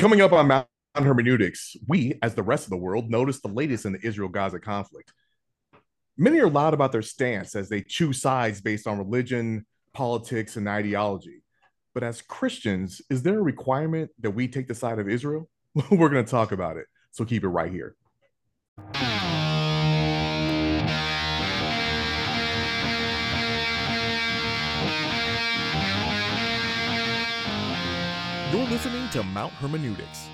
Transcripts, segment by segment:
Coming up on Mount Hermeneutics, we, as the rest of the world, notice the latest in the Israel Gaza conflict. Many are loud about their stance as they choose sides based on religion, politics, and ideology. But as Christians, is there a requirement that we take the side of Israel? We're going to talk about it. So keep it right here. You're listening to Mount Hermeneutics,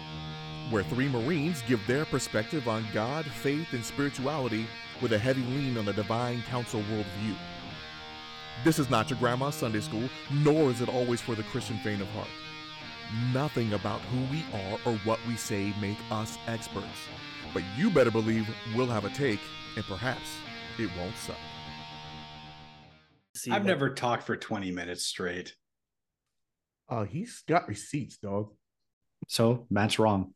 where three Marines give their perspective on God, faith, and spirituality with a heavy lean on the divine council worldview. This is not your grandma's Sunday school, nor is it always for the Christian faint of heart. Nothing about who we are or what we say make us experts. But you better believe we'll have a take, and perhaps it won't suck. I've never talked for 20 minutes straight. Uh, he's got receipts, dog. So Matt's wrong.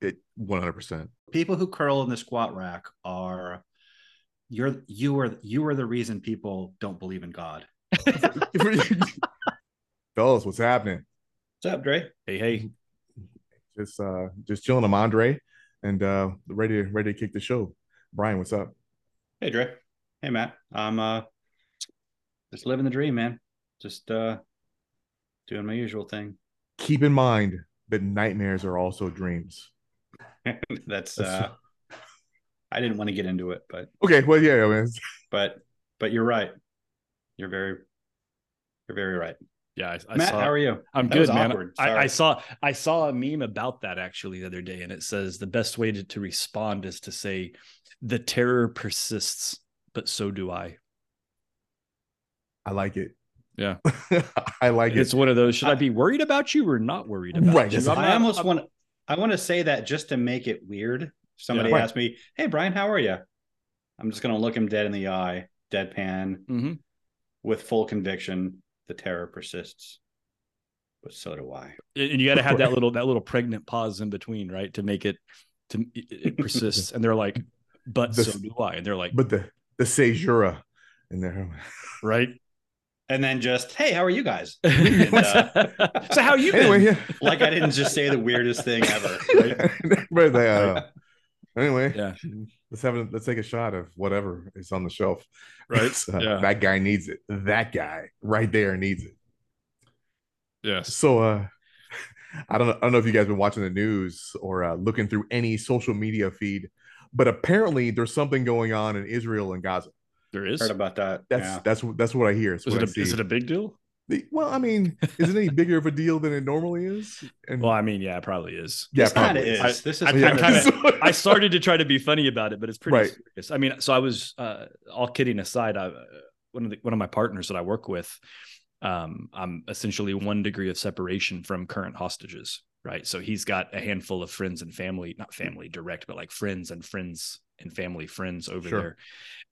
It 100%. People who curl in the squat rack are you're you are you are the reason people don't believe in God. Fellas, what's happening? What's up, Dre? Hey, hey. Just uh just chilling. I'm Andre and uh ready to ready to kick the show. Brian, what's up? Hey, Dre. Hey, Matt. I'm uh just living the dream, man. Just uh doing my usual thing. Keep in mind that nightmares are also dreams. That's uh I didn't want to get into it, but okay. Well, yeah, man. but but you're right. You're very you're very right. Yeah, I, I Matt, saw, how are you? I'm That good, man. I, I saw I saw a meme about that actually the other day, and it says the best way to, to respond is to say, "The terror persists, but so do I." I like it. Yeah. I like it. It's it. one of those. Should I, I- be worried about you or not worried about Right, you? yes, I'm I not- almost I'm- want I want to say that just to make it weird. If Somebody Yeah. Right. asked me, "Hey, Brian, how are you?" I'm just going to look him dead in the eye, deadpan, Mhm. with full conviction. The terror persists, but so do I. and you got to have that little that little pregnant pause in between, right, to make it to it, it persists. and they're like, "But The- so do I," and they're like, But the the caesura in there. "Right." And then just, "Hey, how are you guys?" And, uh, so how you Anyway, yeah. like I didn't just say the weirdest thing ever. but they, uh, anyway, Yeah. let's have a, let's take a shot of whatever is on the shelf. Right. Uh, Yeah. That guy needs it. That guy right there needs it. Yes. So uh I don't know, I don't know if you guys been watching the news or uh, looking through any social media feed, but apparently there's something going on in Israel and Gaza. There is. Heard about that. That's yeah. that's that's what I hear. Is it, I a, is it a big deal? The- well, I mean, is it any bigger of a deal than it normally is? And Well, I mean, yeah, it probably is. yeah, this probably is. I- this is I- kind kinda- I started to try to be funny about it, but it's pretty Right. serious. I mean, so I was uh, all kidding aside. I, uh, one of the, one of my partners that I work with, um, I'm essentially one degree of separation from current hostages. Right, so he's got a handful of friends and family, not family direct, but like friends and friends and family friends over Sure. there.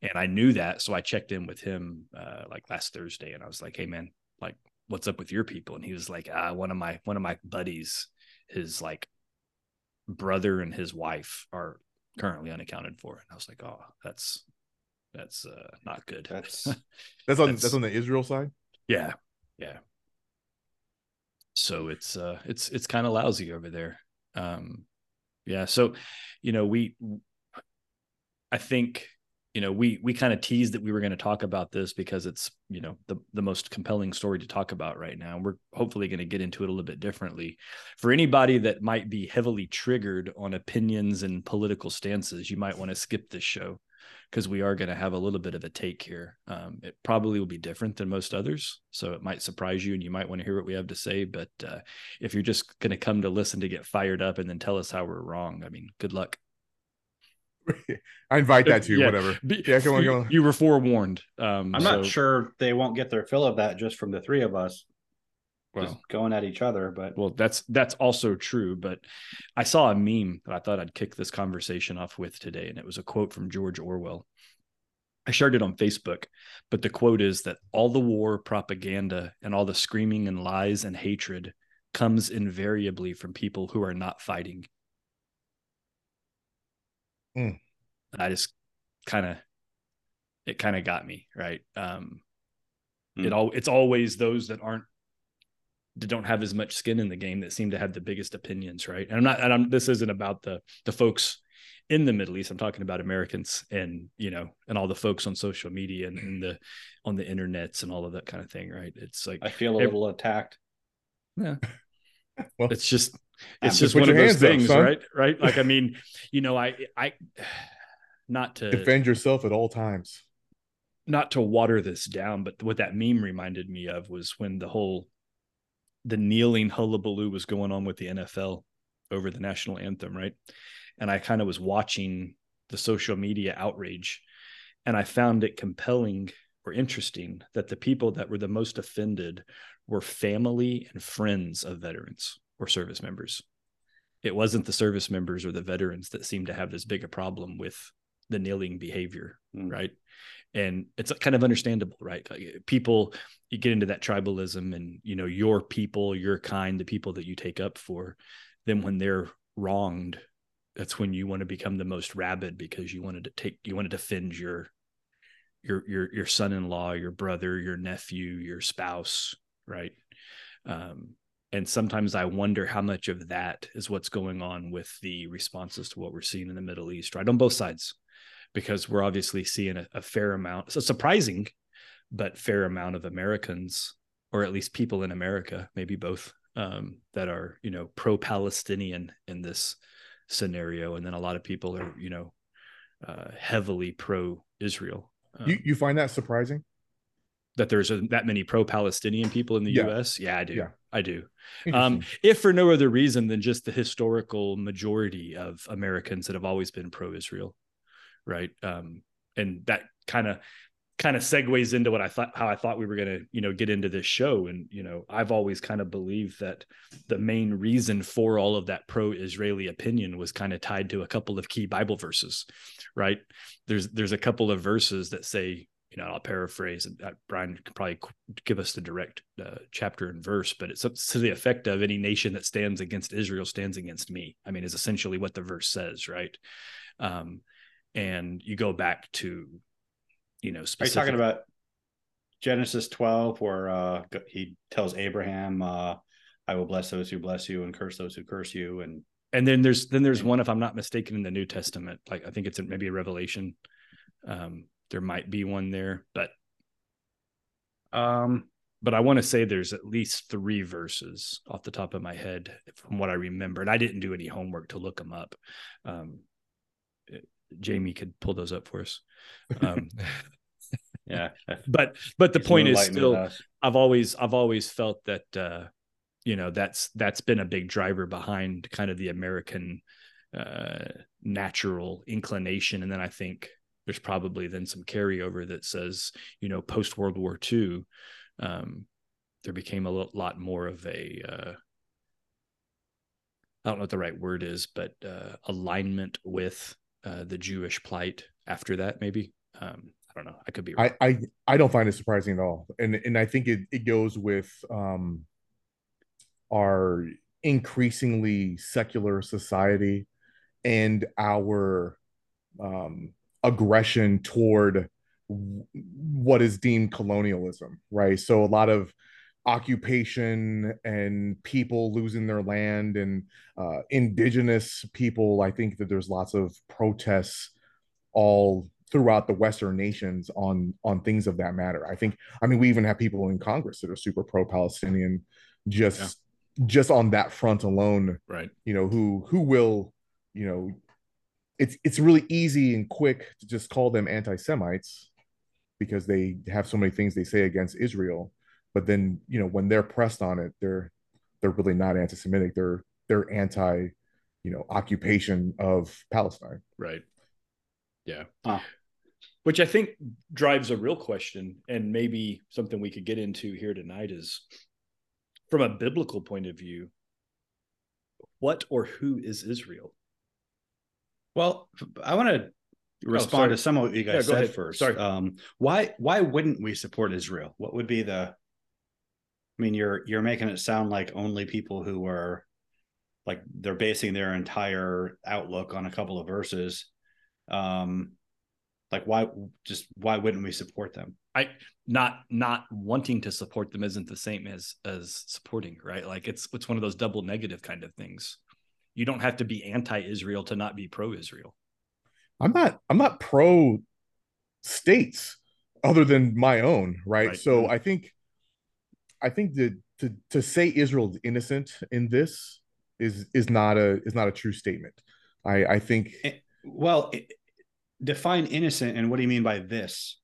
And I knew that, so I checked in with him uh, like last Thursday, and I was like, "Hey, man, like, what's up with your people?" And he was like, "Ah, one of my one of my buddies, his like brother and his wife are currently unaccounted for. And I was like, oh, that's that's uh, not good. That's that's on That's- that's on the Israel side. yeah, yeah. So it's uh it's it's kind of lousy over there. Um yeah, so you know, we I think you know, we we kind of teased that we were going to talk about this because it's, you know, the the most compelling story to talk about right now. We're hopefully going to get into it a little bit differently. For anybody that might be heavily triggered on opinions and political stances, you might want to skip this show because we are going to have a little bit of a take here. Um, it probably will be different than most others, so it might surprise you, and you might want to hear what we have to say. But uh, if you're just going to come to listen to get fired up and then tell us how we're wrong, I mean, good luck. I invite that to you, Yeah. whatever. Be- Yeah, come on, you, come on. you were forewarned. Um, I'm not sure they won't get their fill of that just from the three of us Well, just going at each other. But well, that's that's also true. But I saw a meme that I thought I'd kick this conversation off with today, and it was a quote from George Orwell. I shared it on Facebook, but the quote is that all the war propaganda and all the screaming and lies and hatred comes invariably from people who are not fighting. Mm. I just kind of, it kind of got me right. Um, It Mm. all it's always those that aren't that don't have as much skin in the game that seem to have the biggest opinions, right? And I'm not, and I'm, this isn't about the the folks in the Middle East. I'm talking about Americans and you know, and all the folks on social media and, and the on the internets and all of that kind of thing, right? It's like I feel a little attacked. Yeah. Well, it's just Yeah, it's just one of those hands up, things, right? Right. Like I mean, you know, I I not to Defend yourself at all times. not to water this down, but what that meme reminded me of was when the whole the kneeling hullabaloo was going on with the NFL over the national anthem, right? And I kind of was watching the social media outrage and I found it compelling or interesting that the people that were the most offended were family and friends of veterans or service members. It wasn't the service members or the veterans that seemed to have this big a problem with the kneeling behavior, Mm. right? And it's kind of understandable, right? People, you get into that tribalism, and you know your people, your kind, the people that you take up for. Then when they're wronged, that's when you want to become the most rabid because you wanted to take, you want to defend your, your your your son-in-law, your brother, your nephew, your spouse, right? Um, and sometimes I wonder how much of that is what's going on with the responses to what we're seeing in the Middle East, right? On both sides, because we're obviously seeing a, a fair amount, so surprising, but fair amount of Americans, or at least people in America, maybe both, um, that are you know pro-Palestinian in this scenario, and then a lot of people are you know uh, heavily pro-Israel. Um, You you find that surprising? That there's a, that many pro-Palestinian people in the Yeah. U.S. Yeah, I do. Yeah. I do. Um, if for no other reason than just the historical majority of Americans that have always been pro-Israel, right? Um, and that kind of kind of segues into what I thought how I thought we were going to you know get into this show, and you know I've always kind of believed that the main reason for all of that pro-Israeli opinion was kind of tied to a couple of key Bible verses, right? There's there's a couple of verses that say you know, I'll paraphrase, and Brian could probably give us the direct uh, chapter and verse, but it's to the effect of any nation that stands against Israel stands against me. I mean, is essentially what the verse says, right? Um, and you go back to, you know, Are you talking about Genesis 12, where uh, he tells Abraham, uh, I will bless those who bless you and curse those who curse you? And and then there's then there's one, if I'm not mistaken, in the New Testament, like I think it's in, maybe a Revelation. Um, there might be one there, but um, but I want to say there's at least three verses off the top of my head from what I remember, and I didn't do any homework to look them up. Um, it- Jamie could pull those up for us. Um, yeah. but but the He's point is still, us. I've always I've always felt that uh, you know that's that's been a big driver behind kind of the American uh, natural inclination, and then I think there's probably then some carryover that says you know post World War II, um, there became a lot more of a uh, I don't know what the right word is, but uh, alignment with uh, the Jewish plight after that, maybe. Um, I don't know. I could be wrong. I, I I don't find it surprising at all, and and I think it it goes with um our increasingly secular society and our um aggression toward what is deemed colonialism, right? So a lot of occupation and people losing their land and uh, indigenous people. I think that there's lots of protests all throughout the Western nations on on things of that matter. I think. I mean, we even have people in Congress that are super pro-Palestinian, just just on that front alone. right. You know, who who will, you know, it's it's really easy and quick to just call them anti-Semites because they have so many things they say against Israel. But then, you know, when they're pressed on it, they're they're really not anti-Semitic. They're they're anti, you know, occupation of Palestine. Right. Yeah. Huh. Which I think drives a real question, and maybe something we could get into here tonight is from a biblical point of view, what or who is Israel? Well, I want to respond sorry. to some of what you guys go said first. Sorry. Um, why why wouldn't we support Israel? What would be the? I mean, you're you're making it sound like only people who are like they're basing their entire outlook on a couple of verses. Um, Like why just why wouldn't we support them? I not not wanting to support them isn't the same as as supporting, right? Like it's it's one of those double negative kind of things. You don't have to be anti-Israel to not be pro-Israel. I'm not I'm not pro states other than my own, right? right. So I think I think that to to say Israel is innocent in this is is not a is not a true statement. I I think eh, well define innocent and what do you mean by this?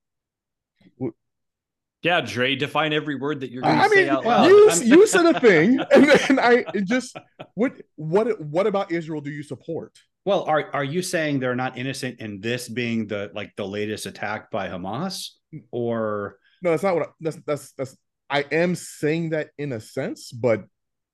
Yeah, Dre, define every word that you're going to say mean, out loud. I mean, you, you said a thing, and then I just what what what about Israel do you support? Well, are are you saying they're not innocent in this being the like the latest attack by Hamas, or no? That's not what I, that's that's that's. I am saying that in a sense, but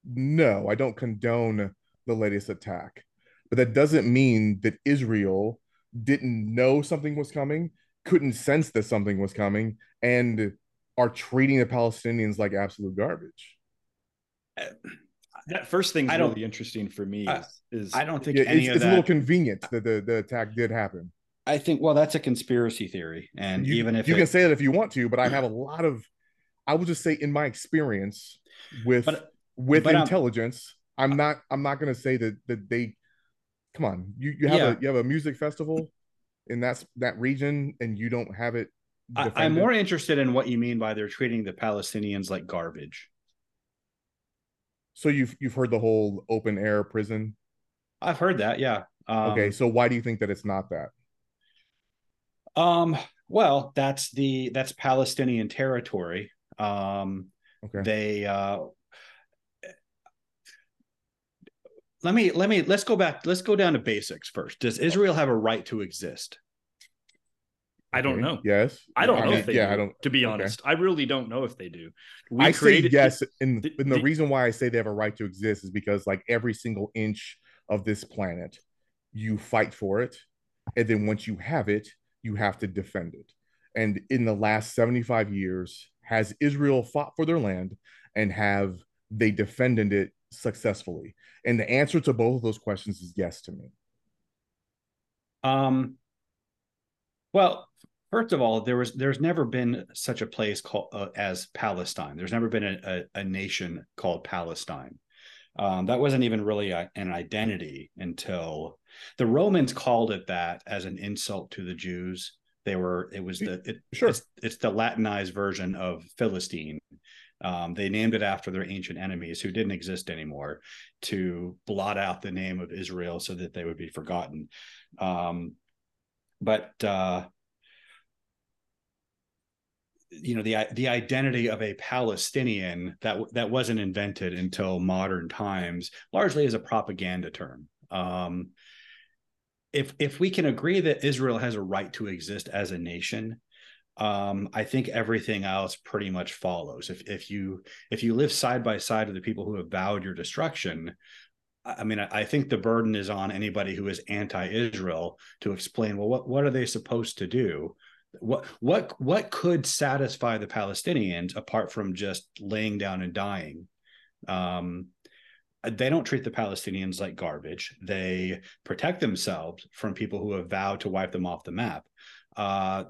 no, I don't condone the latest attack. But that doesn't mean that Israel didn't know something was coming, couldn't sense that something was coming, and are treating the Palestinians like absolute garbage. That first thing is really interesting for me. I, is, I don't think yeah, any it's, of it's that, a little convenient that the, the attack did happen. I think well, that's a conspiracy theory, and you, even if you it, can say that if you want to, but I have a lot of, I will just say in my experience with but, with but intelligence, I'm, I'm not I'm not going to say that that they, come on, you you have yeah. a you have a music festival in that that region and you don't have it I, am more interested in what you mean by they're treating the Palestinians like garbage. So you've you've heard the whole open air prison? I've heard that, yeah. Um, okay, so why do you think that it's not that? Um, well, that's the that's Palestinian territory. Um, okay. They uh, let me let me let's go back. Let's go down to basics first. Does Israel have a right to exist? I don't know. Yes. I don't I know mean, if they yeah, do, I don't to be honest. I really don't know if they do. We I created, say yes. And, the, and the, the reason why I say they have a right to exist is because like every single inch of this planet, you fight for it. And then once you have it, you have to defend it. And in the last 75 years, has Israel fought for their land and have they defended it successfully? And the answer to both of those questions is yes to me. Um well, First of all, there was there's never been such a place called uh, as Palestine. There's never been a, a, a nation called Palestine. Um, that wasn't even really a, an identity until the Romans called it that as an insult to the Jews. They were it was the it, sure it's, it's the Latinized version of Philistine. Um, they named it after their ancient enemies who didn't exist anymore to blot out the name of Israel so that they would be forgotten. Um, but uh, you know the the identity of a Palestinian that that wasn't invented until modern times, largely as a propaganda term. Um, if if we can agree that Israel has a right to exist as a nation, um, I think everything else pretty much follows. If if you if you live side by side with the people who have vowed your destruction, I mean, I think the burden is on anybody who is anti-Israel to explain. Well, what what are they supposed to do? What what what could satisfy the Palestinians apart from just laying down and dying? Um, they don't treat the Palestinians like garbage. They protect themselves from people who have vowed to wipe them off the map. Uh,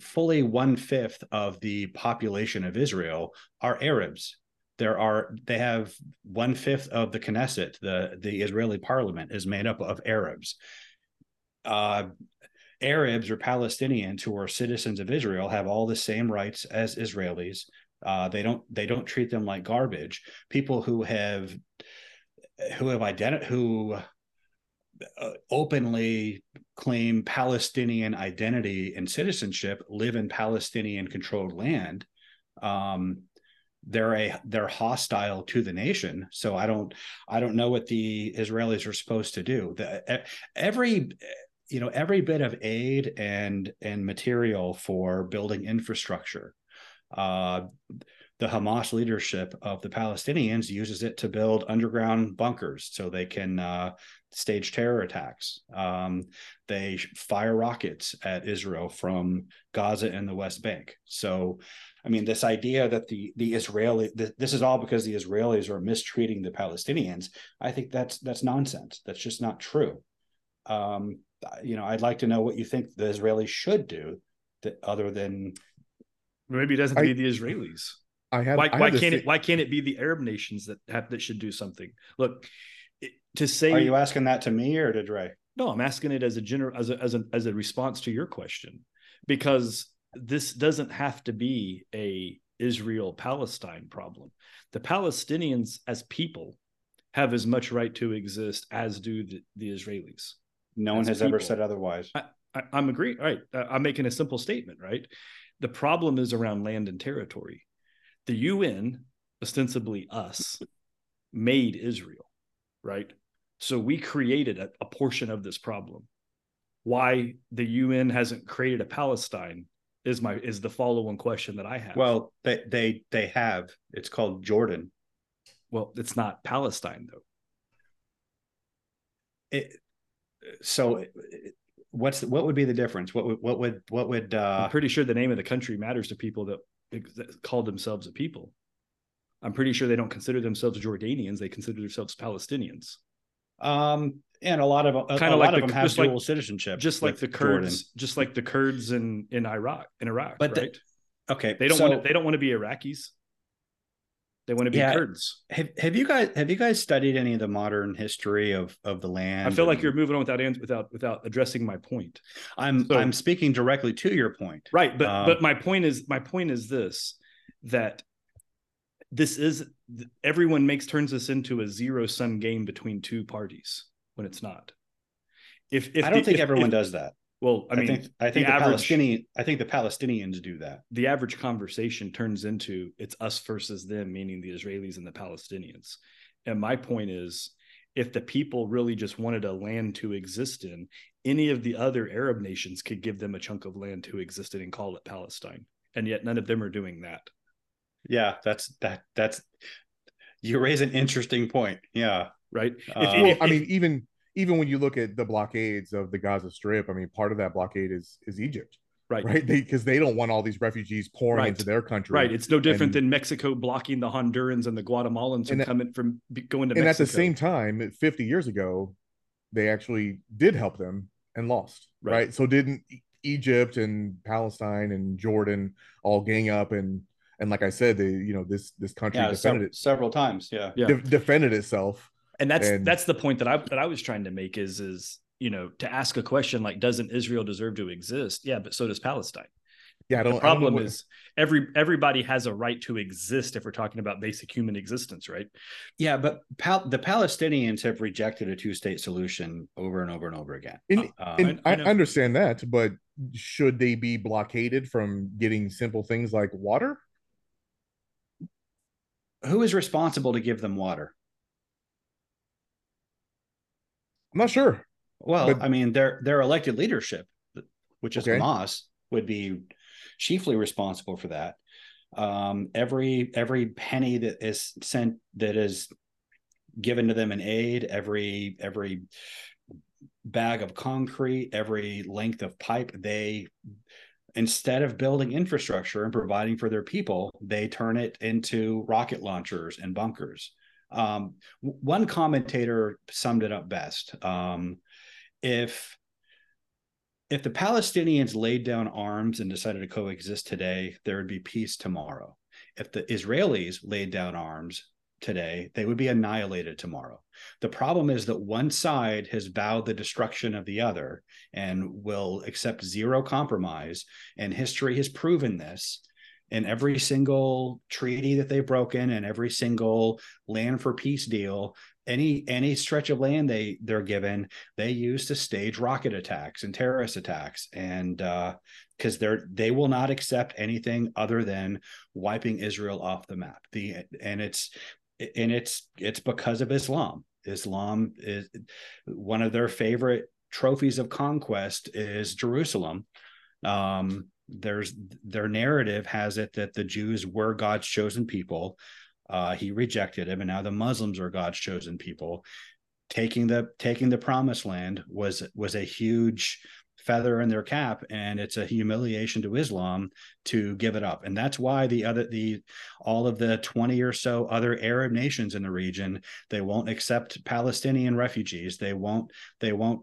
fully one fifth of the population of Israel are Arabs. There are they have one fifth of the Knesset, the the Israeli parliament, is made up of Arabs. Uh, Arabs or Palestinians who are citizens of Israel have all the same rights as Israelis. Uh, they don't they don't treat them like garbage. People who have who have identity who uh, openly claim Palestinian identity and citizenship live in Palestinian controlled land. Um, they're a they're hostile to the nation. So I don't I don't know what the Israelis are supposed to do. The, every you know every bit of aid and and material for building infrastructure. Uh, the hamas leadership of the palestinians uses it to build underground bunkers so they can uh, stage terror attacks. Um, they fire rockets at israel from gaza and the west bank. So i mean this idea that the the israeli this is all because the israelis are mistreating the palestinians i think that's that's nonsense. That's just not true. Um, you know, I'd like to know what you think the Israelis should do that other than maybe it doesn't I, be the Israelis. I have. Why, I why can't it? Why can't it be the Arab nations that have that should do something? Look, to say. Are you asking that to me or to Dre? No, I'm asking it as a general as a as a as a response to your question, because this doesn't have to be a Israel Palestine problem. The Palestinians as people have as much right to exist as do the, the Israelis. No one has people. ever said otherwise. I, I, am agreeing. Right. Uh, I'm making a simple statement, right? The problem is around land and territory. The UN, ostensibly us, made Israel, right? So we created a, a portion of this problem. Why the UN hasn't created a Palestine is my is the follow-on question that I have. Well, they they they have. It's called Jordan. Well, it's not Palestine though. It, so what's what would be the difference? What would what would what would uh I'm pretty sure the name of the country matters to people that, that call themselves a people. I'm pretty sure they don't consider themselves Jordanians, they consider themselves Palestinians. Um and a lot of a, kind of like the, them have dual like, citizenship, just like the Kurds, Jordan. just like the Kurds in in Iraq, in Iraq, but right? The, okay, they don't so, want to, they don't want to be Iraqis. They want to be yeah, Kurds. Have, have you guys have you guys studied any of the modern history of of the land? I feel and, like you're moving on without without without addressing my point. I'm so, I'm speaking directly to your point. Right, but um, but my point is my point is this that this is everyone makes turns this into a zero sum game between two parties when it's not. If, if I don't the, think if, everyone if, does that. Well, I, I mean, think I think the, the average, Palestinian I think the Palestinians do that. The average conversation turns into it's us versus them, meaning the Israelis and the Palestinians. And my point is, if the people really just wanted a land to exist in, any of the other Arab nations could give them a chunk of land to exist in and call it Palestine. And yet none of them are doing that. Yeah, that's that that's you raise an interesting point. Yeah. Right. Uh, if, well, if, I mean, even even when you look at the blockades of the Gaza Strip, I mean, part of that blockade is is Egypt. Right. Right. Because they, they, don't want all these refugees pouring right. into their country. Right. It's no different and, than Mexico blocking the Hondurans and the Guatemalans from coming from going to Mexico. and Mexico. at the same time, 50 years ago, they actually did help them and lost. Right. right? So didn't Egypt and Palestine and Jordan all gang up and and like I said, they you know this this country yeah, defended it several times. Yeah. yeah. De- defended itself and that's and, that's the point that I that I was trying to make is is you know to ask a question like doesn't Israel deserve to exist? Yeah, but so does Palestine. Yeah, I don't. The problem don't what... is every everybody has a right to exist if we're talking about basic human existence, right? Yeah, but Pal- the Palestinians have rejected a two-state solution over and over and over again. And, uh, and I, I, I understand that, but should they be blockaded from getting simple things like water? Who is responsible to give them water? I'm not sure. Well, but... I mean, their their elected leadership, which is okay. Hamas, would be chiefly responsible for that. Um, every every penny that is sent that is given to them in aid, every every bag of concrete, every length of pipe, they instead of building infrastructure and providing for their people, they turn it into rocket launchers and bunkers. Um, one commentator summed it up best. Um, if if the Palestinians laid down arms and decided to coexist today, there would be peace tomorrow. If the Israelis laid down arms today, they would be annihilated tomorrow. The problem is that one side has vowed the destruction of the other and will accept zero compromise. And history has proven this in every single treaty that they've broken and every single land for peace deal any any stretch of land they they're given they use to stage rocket attacks and terrorist attacks. And uh because they're they will not accept anything other than wiping israel off the map. The and it's and it's it's because of islam. Islam is one of their favorite trophies of conquest is jerusalem. Um there's their narrative has it that the Jews were God's chosen people. Uh, he rejected him, and now the Muslims are God's chosen people. Taking the taking the promised land was was a huge feather in their cap, and it's a humiliation to Islam to give it up. And that's why the other the all of the twenty or so other Arab nations in the region they won't accept Palestinian refugees. They won't they won't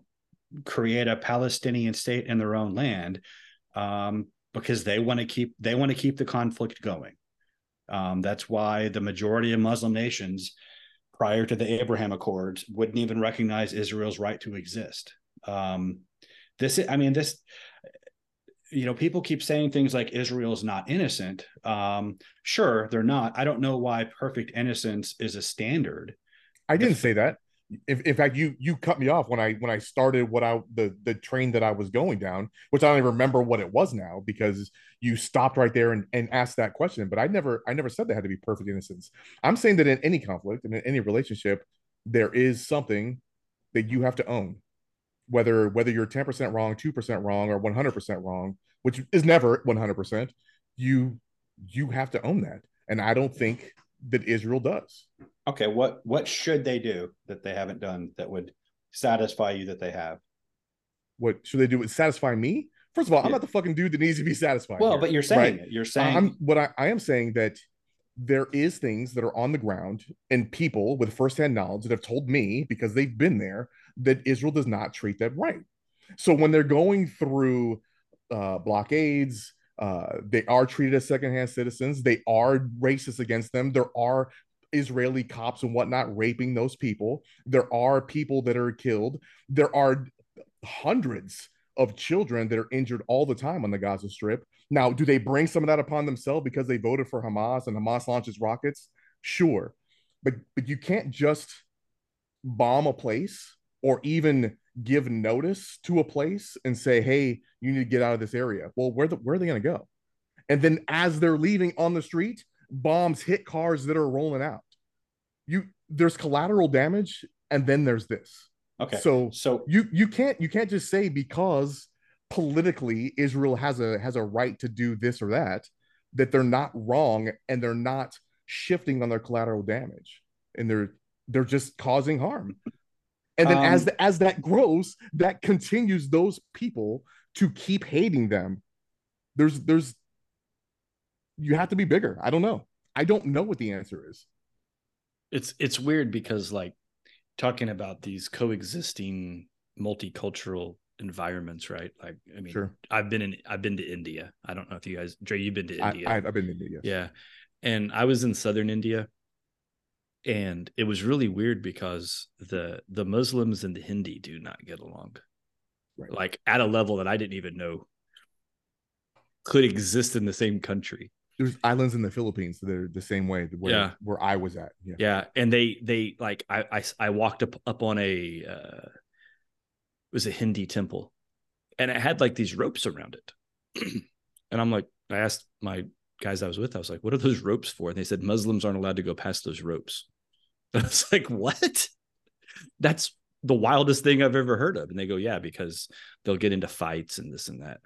create a Palestinian state in their own land um, because they want to keep they want to keep the conflict going. Um, that's why the majority of Muslim nations prior to the Abraham Accords wouldn't even recognize Israel's right to exist. Um, this, I mean, this, you know, people keep saying things like Israel's not innocent. Um, sure, they're not. I don't know why perfect innocence is a standard. I didn't say that in, in fact you you cut me off when i when i started what i the the train that i was going down which i don't even remember what it was now because you stopped right there and, and asked that question but i never i never said there had to be perfect innocence. I'm saying that in any conflict and in any relationship there is something that you have to own whether whether you're 10% wrong 2% wrong or 100% wrong which is never 100% you you have to own that. And i don't think that israel does okay what what should they do that they haven't done that would satisfy you that they have what should they do to satisfy me first of all yeah. i'm not the fucking dude that needs to be satisfied well here, but you're saying right? it you're saying i'm what I, I am saying that there is things that are on the ground and people with firsthand knowledge that have told me because they've been there that israel does not treat them right so when they're going through uh, blockades uh, they are treated as secondhand citizens. They are racist against them. There are Israeli cops and whatnot raping those people. There are people that are killed. There are hundreds of children that are injured all the time on the Gaza Strip. Now, do they bring some of that upon themselves because they voted for Hamas and Hamas launches rockets? Sure. But but you can't just bomb a place or even give notice to a place and say, "Hey, you need to get out of this area." Well, where the, where are they going to go? And then as they're leaving on the street, bombs hit cars that are rolling out. You there's collateral damage, and then there's this. Okay. So so you you can't you can't just say because politically Israel has a has a right to do this or that that they're not wrong and they're not shifting on their collateral damage and they're they're just causing harm. And then um, as the, as that grows, that continues those people to keep hating them. There's there's you have to be bigger. I don't know. I don't know what the answer is. It's it's weird because like talking about these coexisting multicultural environments, right? Like I mean, sure. I've been in I've been to India. I don't know if you guys Dre, you've been to India. I, have been to India. Yes. Yeah. And I was in southern India and it was really weird because the the Muslims and the Hindi do not get along. Right. Like at a level that I didn't even know could exist in the same country there's islands in the Philippines that are the same way where, yeah. where I was at. Yeah. Yeah. And they, they like, I, I, I walked up, up on a, uh, it was a Hindi temple and it had like these ropes around it. and I'm like, I asked my guys I was with, I was like, what are those ropes for? And they said, Muslims aren't allowed to go past those ropes. And I was like, what? That's the wildest thing I've ever heard of. And they go, yeah, because they'll get into fights and this and that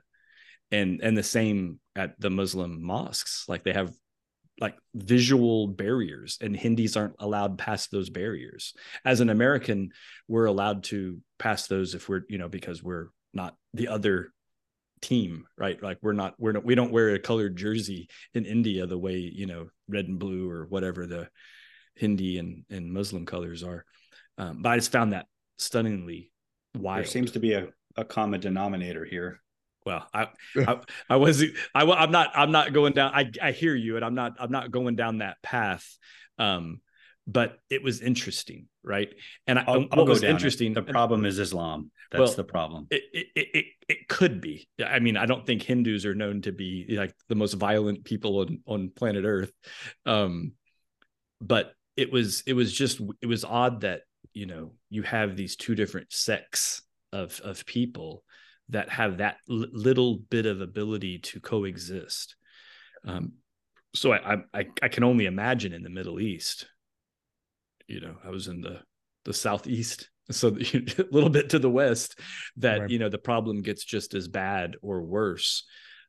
and and the same at the muslim mosques. Like they have like visual barriers and hindis aren't allowed past those barriers. As an american we're allowed to pass those if we're you know because we're not the other team right? Like we're not we're not we don't wear a colored jersey in india the way you know red and blue or whatever the hindi and and muslim colors are. Um, but i just found that stunningly wild. there seems to be a, a common denominator here well i I, I was I, i'm not i'm not going down i i hear you and i'm not i'm not going down that path um but it was interesting right? And I'll, what I'll was interesting. It. the problem is islam. That's well, the problem. it, it, it it could be. I mean i don't think hindus are known to be like the most violent people on on planet earth um but it was it was just it was odd that you know you have these two different sects of of people that have that l- little bit of ability to coexist. Um, so I, I I can only imagine in the Middle East. You know, I was in the the southeast, so a little bit to the west, that right. you know the problem gets just as bad or worse.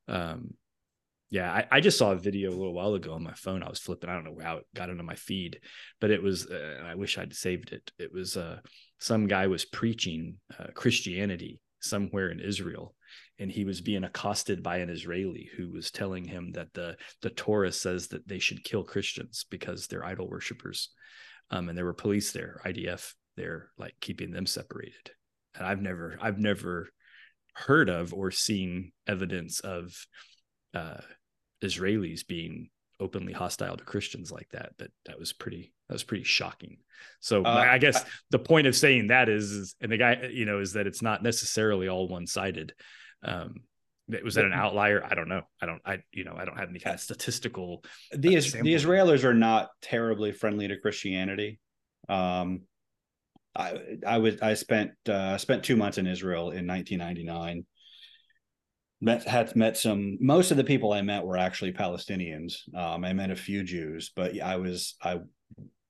Um, yeah, I, I, just saw a video a little while ago on my phone. I was flipping. I don't know how it got into my feed, but it was. Uh, I wish I'd saved it. It was uh, some guy was preaching uh, Christianity somewhere in Israel and he was being accosted by an Israeli who was telling him that the the Torah says that they should kill Christians because they're idol worshippers. Um, and there were police there, IDF there, like keeping them separated. and I've never I've never heard of or seen evidence of uh, Israelis being openly hostile to Christians like that. But that was pretty that was pretty shocking. So Uh, I guess I- the point of saying that is, is, and the guy you know is that it's not necessarily all one sided. Um, it was that an outlier? I don't know. I don't. I you know I don't have any kind of statistical. the sample. the Israelis are not terribly friendly to Christianity. Um, I I was I spent uh, spent two months in Israel in 1999. Met had met some. Most of the people I met were actually Palestinians. Um, I met a few Jews, but I was I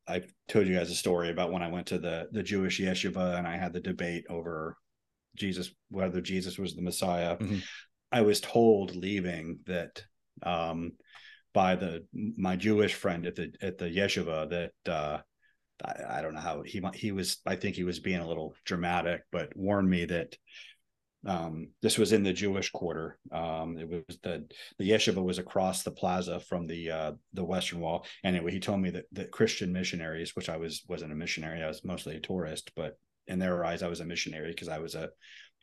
I told you guys a story about when I went to the the Jewish yeshiva and I had the debate over Jesus whether Jesus was the Messiah. Mhm. I was told leaving that um, by the my Jewish friend at the at the yeshiva that uh, I, I don't know how he he was I think he was being a little dramatic, but warned me that um, this was in the Jewish quarter. Um, it was the the yeshiva was across the plaza from the uh, the Western Wall. Anyway, he told me that that Christian missionaries, which I was wasn't a missionary, I was mostly a tourist, but in their eyes, I was a missionary because I was a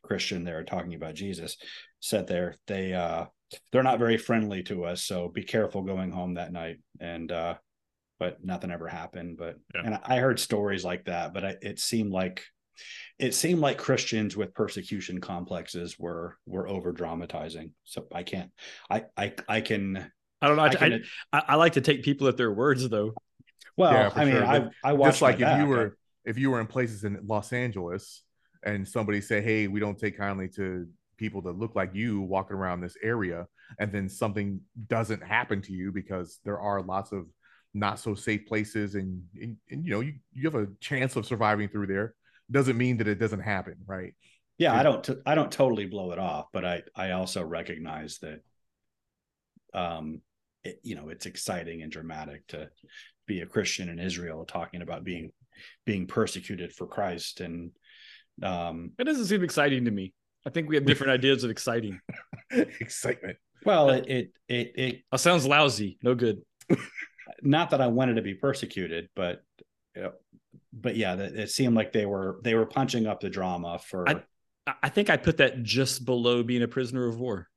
Christian there talking about Jesus. Said there they uh, they're not very friendly to us, so be careful going home that night. And uh, but nothing ever happened. But Yeah. and I heard stories like that, but I, it seemed like it seemed like Christians with persecution complexes were were over dramatizing. So I can't. I I I can. I don't know. I, I can I, I like to take people at their words, though. well, Yeah, for I mean, sure. I I watched Just like my if you were if you were in places in Los Angeles and somebody say, "Hey, we don't take kindly to people that look like you walking around this area," and then something doesn't happen to you because there are lots of not so safe places, and, and, and you know you, you have a chance of surviving through there. Doesn't mean that it doesn't happen, right? yeah It- i don't t- i don't totally blow it off but i i also recognize that um it, you know it's exciting and dramatic to be a christian in israel talking about being being persecuted for christ and um It doesn't seem exciting to me. I think we have different ideas of exciting. Excitement. well it it it, it That sounds lousy. No good. not that i wanted to be persecuted but you know, but yeah it seemed like they were they were punching up the drama for I- I- I think I put that just below being a prisoner of war.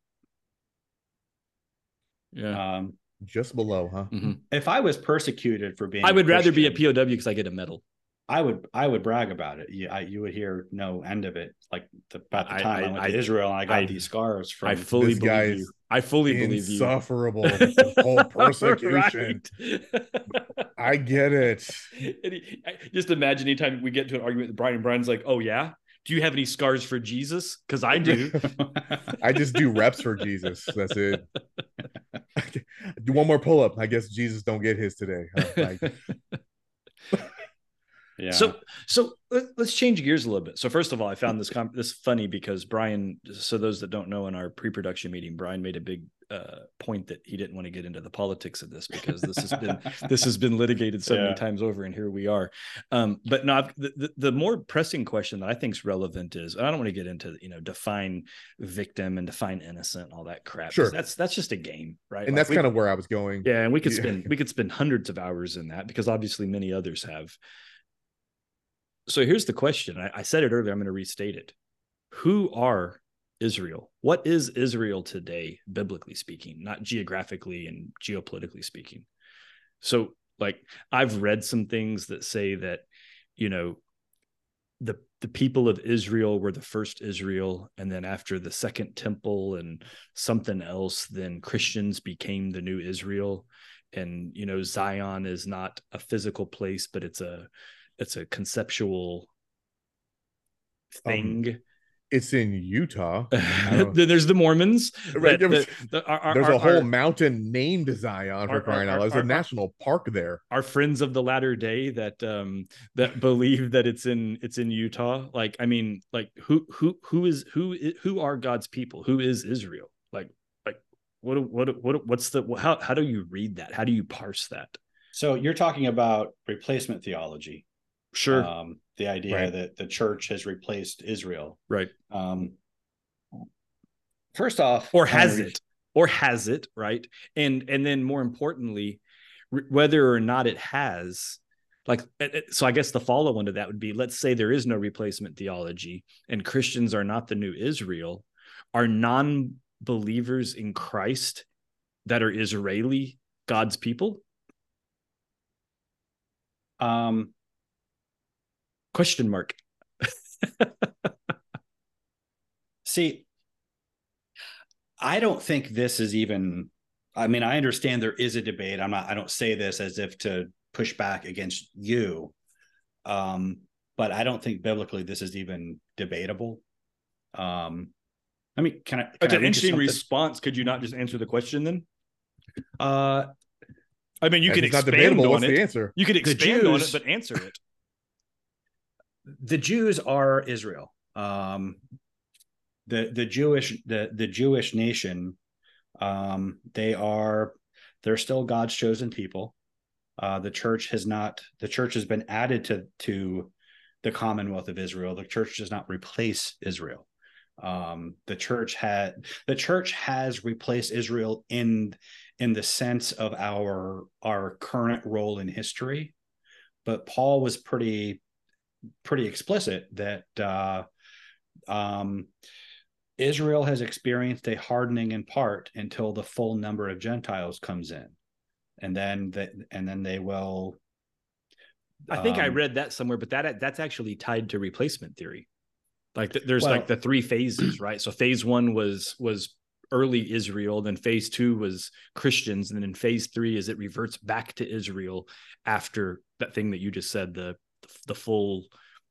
Yeah. um Just below, huh? Mhm. if i was persecuted for being I would rather be a POW because I get a medal. I would I would brag about it. You, I, you would hear no end of it. Like the, about the time I, I- went I- to Israel and I got I- these scars from. I fully this believe you. I fully believe you. Insufferable. the whole persecution. I get it. And he- I- just imagine anytime we get into an argument with Brian, and Brian's like, "Oh yeah, do you have any scars for Jesus? Because I do." I just do reps for Jesus. That's it. do one more pull up. I guess Jesus don't get his today. huh? Like, yeah. So, so let, us change gears a little bit. So, first of all, I found this com- this funny because Brian. So, those that don't know, in our pre-production meeting, Brian made a big uh, point that he didn't want to get into the politics of this because this has been this has been litigated so Yeah. many times over, and here we are. Um, but no, the, the the more pressing question that I think is relevant is, and I don't want to get into you know define victim and define innocent and all that crap. Sure. that's that's just a game, right? and Like, that's kind of where I was going. yeah, and we could spend we could spend hundreds of hours in that because obviously many others have. So here's the question. I, I said it earlier. I'm going to restate it. Who are Israel? What is Israel today, biblically speaking, not geographically and geopolitically speaking? So, like, I've read some things that say that, you know, the the people of Israel were the first Israel, and then after the second temple and something else, then Christians became the new Israel. And you know, Zion is not a physical place, but it's a it's a conceptual thing. It's in Utah. Then there's the Mormons. Right, that- there was- that- that are- are- There's a are- whole are- mountain named Zion for are- crying out loud. There's are- a national park there. our friends of the latter day that um that believe that it's in it's in Utah like I mean like who who who is who who are God's people who is Israel like like what what what what's the how how do you read that how do you parse that so you're talking about replacement theology. Sure Um, the idea Right. that the church has replaced Israel. right Um, first off, or has re- it or has it right and and then more importantly r- whether or not it has like so i guess the follow on to that would be let's say there is no replacement theology and christians are not the new israel are non-believers in christ that are israeli god's people um question mark see i don't think this is even i mean i understand there is a debate i'm not i don't say this as if to push back against you. Um, but I don't think biblically this is even debatable. Um, I mean, can I? Can That's an interesting response. Could you not just answer the question then? Uh, I mean, you could expand on What's it. The answer? You could expand Jews, on it, but answer it. The Jews are Israel. Um, the the Jewish the the Jewish nation. Um, they are they're still God's chosen people. Uh, the church has not. The church has been added to to the Commonwealth of Israel. The church does not replace Israel. Um, the church had the church has replaced Israel in in the sense of our our current role in history, but Paul was pretty pretty explicit that uh, um, Israel has experienced a hardening in part until the full number of Gentiles comes in and then that and then they will I think um, I read that somewhere, but that that's actually tied to replacement theory. Like the, there's well, like the three phases, right? So phase one was was early Israel, then phase two was Christians, and then in phase three is it reverts back to Israel after that thing that you just said, the the full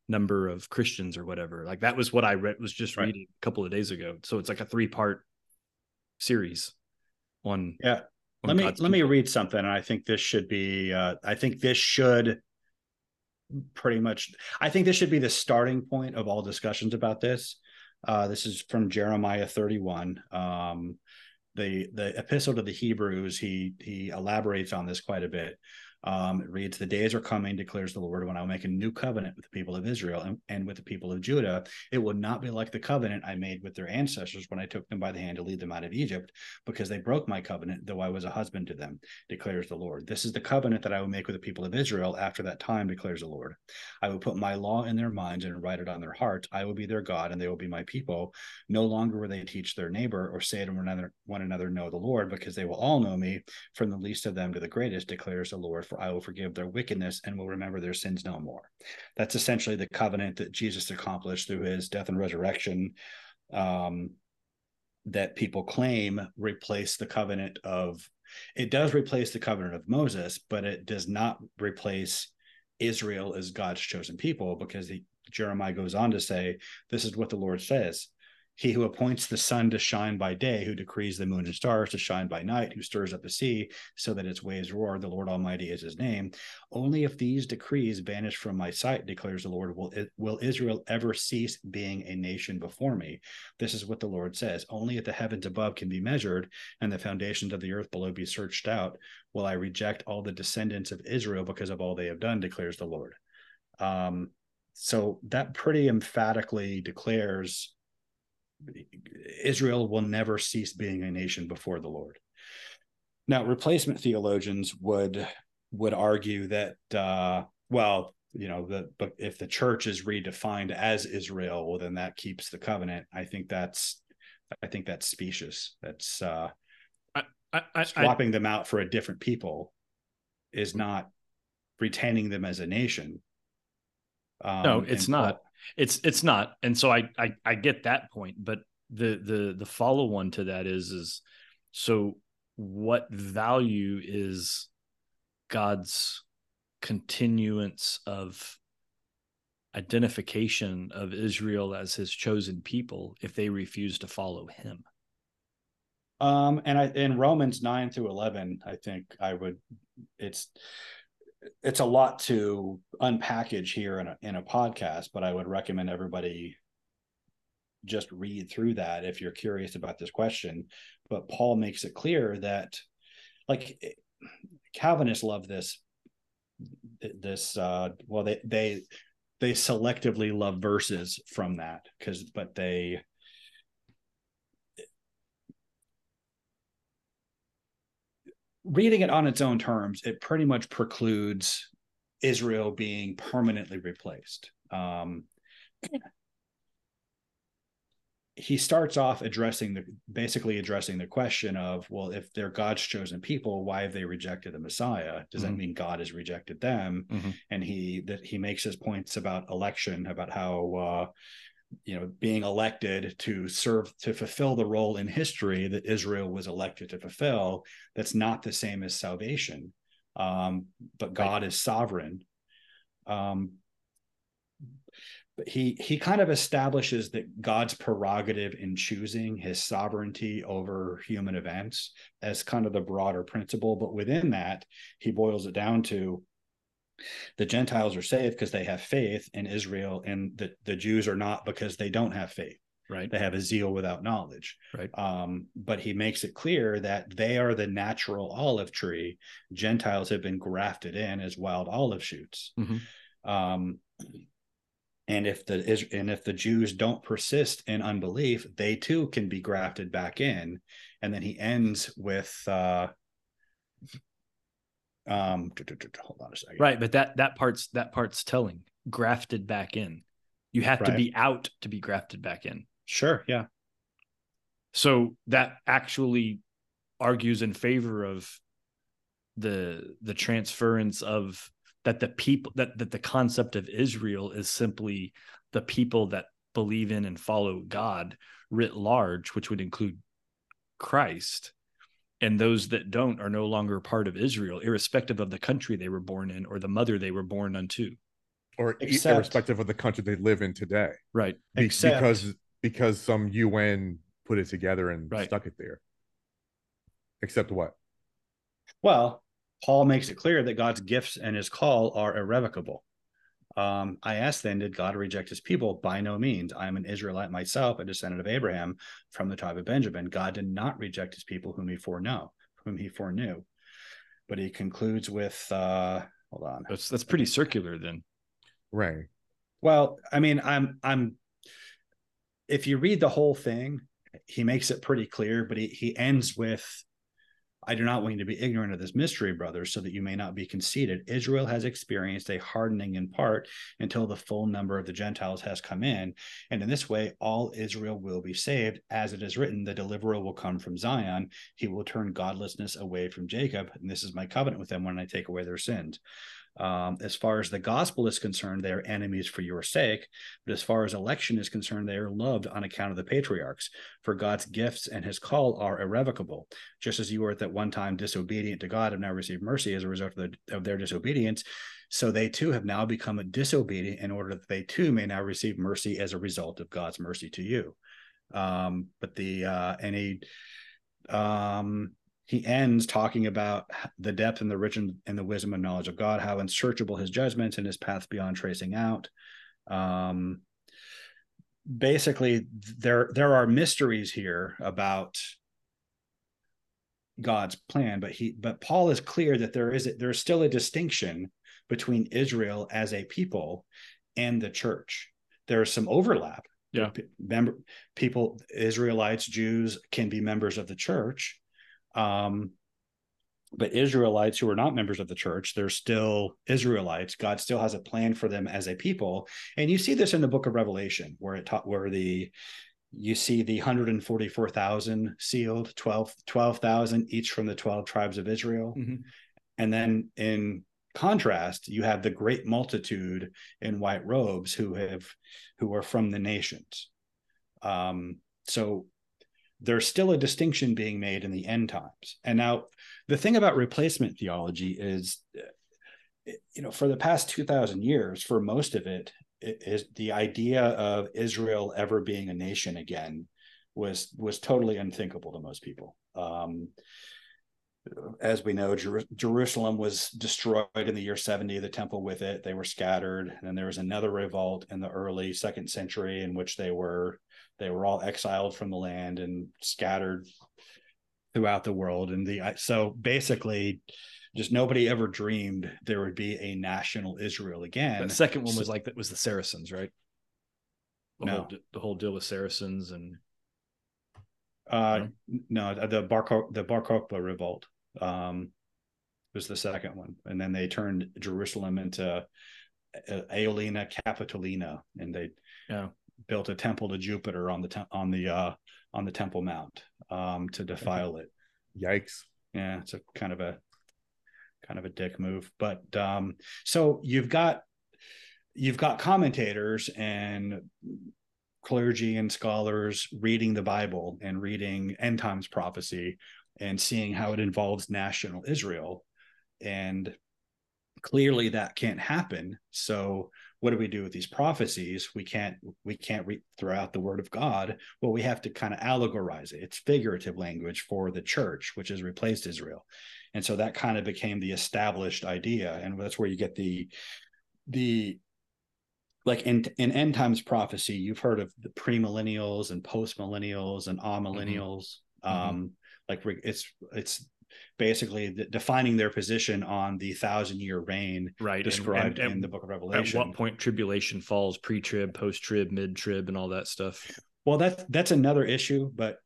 number of Christians or whatever. Like that was what I read was just right. reading a couple of days ago. So it's like a three part series on yeah let me let me read something and i think this should be uh, i think this should pretty much i think this should be the starting point of all discussions about this uh, this is from jeremiah 31 um, the the epistle to the hebrews he he elaborates on this quite a bit um, it reads, The days are coming, declares the Lord, when I will make a new covenant with the people of Israel and, and, with the people of Judah. It will not be like the covenant I made with their ancestors when I took them by the hand to lead them out of Egypt, because they broke my covenant, though I was a husband to them, declares the Lord. This is the covenant that I will make with the people of Israel after that time, declares the Lord. I will put my law in their minds and write it on their hearts. I will be their God, and they will be my people. No longer will they teach their neighbor or say to one another, one another Know the Lord, because they will all know me, from the least of them to the greatest, declares the Lord for I will forgive their wickedness and will remember their sins no more. That's essentially the covenant that Jesus accomplished through his death and resurrection. Um, that people claim replace the covenant of it does replace the covenant of Moses, but it does not replace Israel as God's chosen people because he, Jeremiah goes on to say, This is what the Lord says he who appoints the sun to shine by day, who decrees the moon and stars to shine by night, who stirs up the sea so that its waves roar, the Lord Almighty is his name. Only if these decrees vanish from my sight, declares the Lord, will, will Israel ever cease being a nation before me. This is what the Lord says. Only if the heavens above can be measured and the foundations of the earth below be searched out, will I reject all the descendants of Israel because of all they have done, declares the Lord. Um, so that pretty emphatically declares Israel will never cease being a nation before the Lord. Now, replacement theologians would would argue that uh, well, you know, the but if the church is redefined as Israel, well, then that keeps the covenant. I think that's I think that's specious. That's uh, I, I, swapping I, them out for a different people is not retaining them as a nation. Um, no, it's not it's it's not. And so I, I i get that point but the the the follow on to that is is so what value is god's continuance of identification of israel as his chosen people if they refuse to follow him? Um and i in romans 9 through 11 i think i would it's it's a lot to unpackage here in a in a podcast, but I would recommend everybody just read through that if you're curious about this question. But Paul makes it clear that, like, Calvinists love this. This uh, well, they they they selectively love verses from that because, but they reading it on its own terms, it pretty much precludes Israel being permanently replaced. Um, he starts off addressing the basically addressing the question of well if they're god's chosen people why have they rejected the messiah does mm-hmm. that mean god has rejected them mm-hmm. and he that he makes his points about election about how uh you know being elected to serve to fulfill the role in history that israel was elected to fulfill that's not the same as salvation um but god right. is sovereign um but he he kind of establishes that God's prerogative in choosing his sovereignty over human events as kind of the broader principle. But within that, he boils it down to the Gentiles are saved because they have faith in Israel, and the, the Jews are not because they don't have faith. Right. They have a zeal without knowledge. Right. Um, but he makes it clear that they are the natural olive tree. Gentiles have been grafted in as wild olive shoots. Mm-hmm. Um, and if the and if the Jews don't persist in unbelief, they too can be grafted back in. And then he ends with uh um hold on a second. Right, but that that part's that part's telling. Grafted back in. You have right. to be out to be grafted back in. Sure, yeah. So that actually argues in favor of the the transference of that the people that that the concept of Israel is simply the people that believe in and follow God writ large, which would include Christ. And those that don't are no longer part of Israel, irrespective of the country they were born in or the mother they were born unto. Or Except, irrespective of the country they live in today. Right. Be- Except, because because some UN put it together and right. stuck it there. Except what? Well, Paul makes it clear that God's gifts and his call are irrevocable. Um, I asked then, did God reject his people? By no means. I am an Israelite myself, a descendant of Abraham from the tribe of Benjamin. God did not reject his people whom he foreknow, whom he foreknew. But he concludes with uh hold on. That's that's pretty circular then. Right. Well, I mean, I'm I'm if you read the whole thing, he makes it pretty clear, but he he ends with I do not want you to be ignorant of this mystery, brothers, so that you may not be conceited. Israel has experienced a hardening in part until the full number of the Gentiles has come in. And in this way, all Israel will be saved. As it is written, the deliverer will come from Zion. He will turn godlessness away from Jacob. And this is my covenant with them when I take away their sins. Um, as far as the gospel is concerned, they are enemies for your sake. But as far as election is concerned, they are loved on account of the patriarchs. For God's gifts and his call are irrevocable. Just as you were at that one time disobedient to God and now received mercy as a result of, the, of their disobedience, so they too have now become disobedient in order that they too may now receive mercy as a result of God's mercy to you. Um, but the uh, any um, he ends talking about the depth and the rich and, and, the wisdom and knowledge of God, how unsearchable his judgments and his paths beyond tracing out. Um, basically, there there are mysteries here about God's plan, but he but Paul is clear that there is there's still a distinction between Israel as a people and the church. There's some overlap. Yeah, member people, Israelites, Jews can be members of the church um, but Israelites who are not members of the church, they're still Israelites. God still has a plan for them as a people, and you see this in the Book of Revelation, where it taught where the you see the 144,000 sealed, 12 12,000 each from the 12 tribes of Israel, mm-hmm. and then in contrast, you have the great multitude in white robes who have who are from the nations. Um, so there's still a distinction being made in the end times. And now, the thing about replacement theology is, you know, for the past 2,000 years, for most of it, is the idea of Israel ever being a nation again was was totally unthinkable to most people. Um, as we know, Jer- Jerusalem was destroyed in the year 70, the temple with it. They were scattered. And then there was another revolt in the early second century in which they were they were all exiled from the land and scattered throughout the world. And the so basically just nobody ever dreamed there would be a national Israel again. The second one was so, like that was the Saracens, right? The no. whole, the whole deal with Saracens and uh no, the Bar the Bar Kokhba revolt. Um was the second one, and then they turned Jerusalem into Aelia Capitolina, and they yeah. Built a temple to Jupiter on the te- on the uh, on the Temple Mount um, to defile it. Yikes! Yeah, it's a kind of a kind of a dick move. But um, so you've got you've got commentators and clergy and scholars reading the Bible and reading end times prophecy and seeing how it involves national Israel. And clearly that can't happen. So what do we do with these prophecies? We can't we can't throw out the word of God. Well, we have to kind of allegorize it. It's figurative language for the church, which has replaced Israel. And so that kind of became the established idea. And that's where you get the the like in in end times prophecy, you've heard of the premillennials and postmillennials and amillennials. Mm-hmm. Um, like it's it's basically the, defining their position on the thousand year reign right described and, and, in the book of revelation at what point tribulation falls pre-trib post-trib mid-trib and all that stuff? Well that's that's another issue but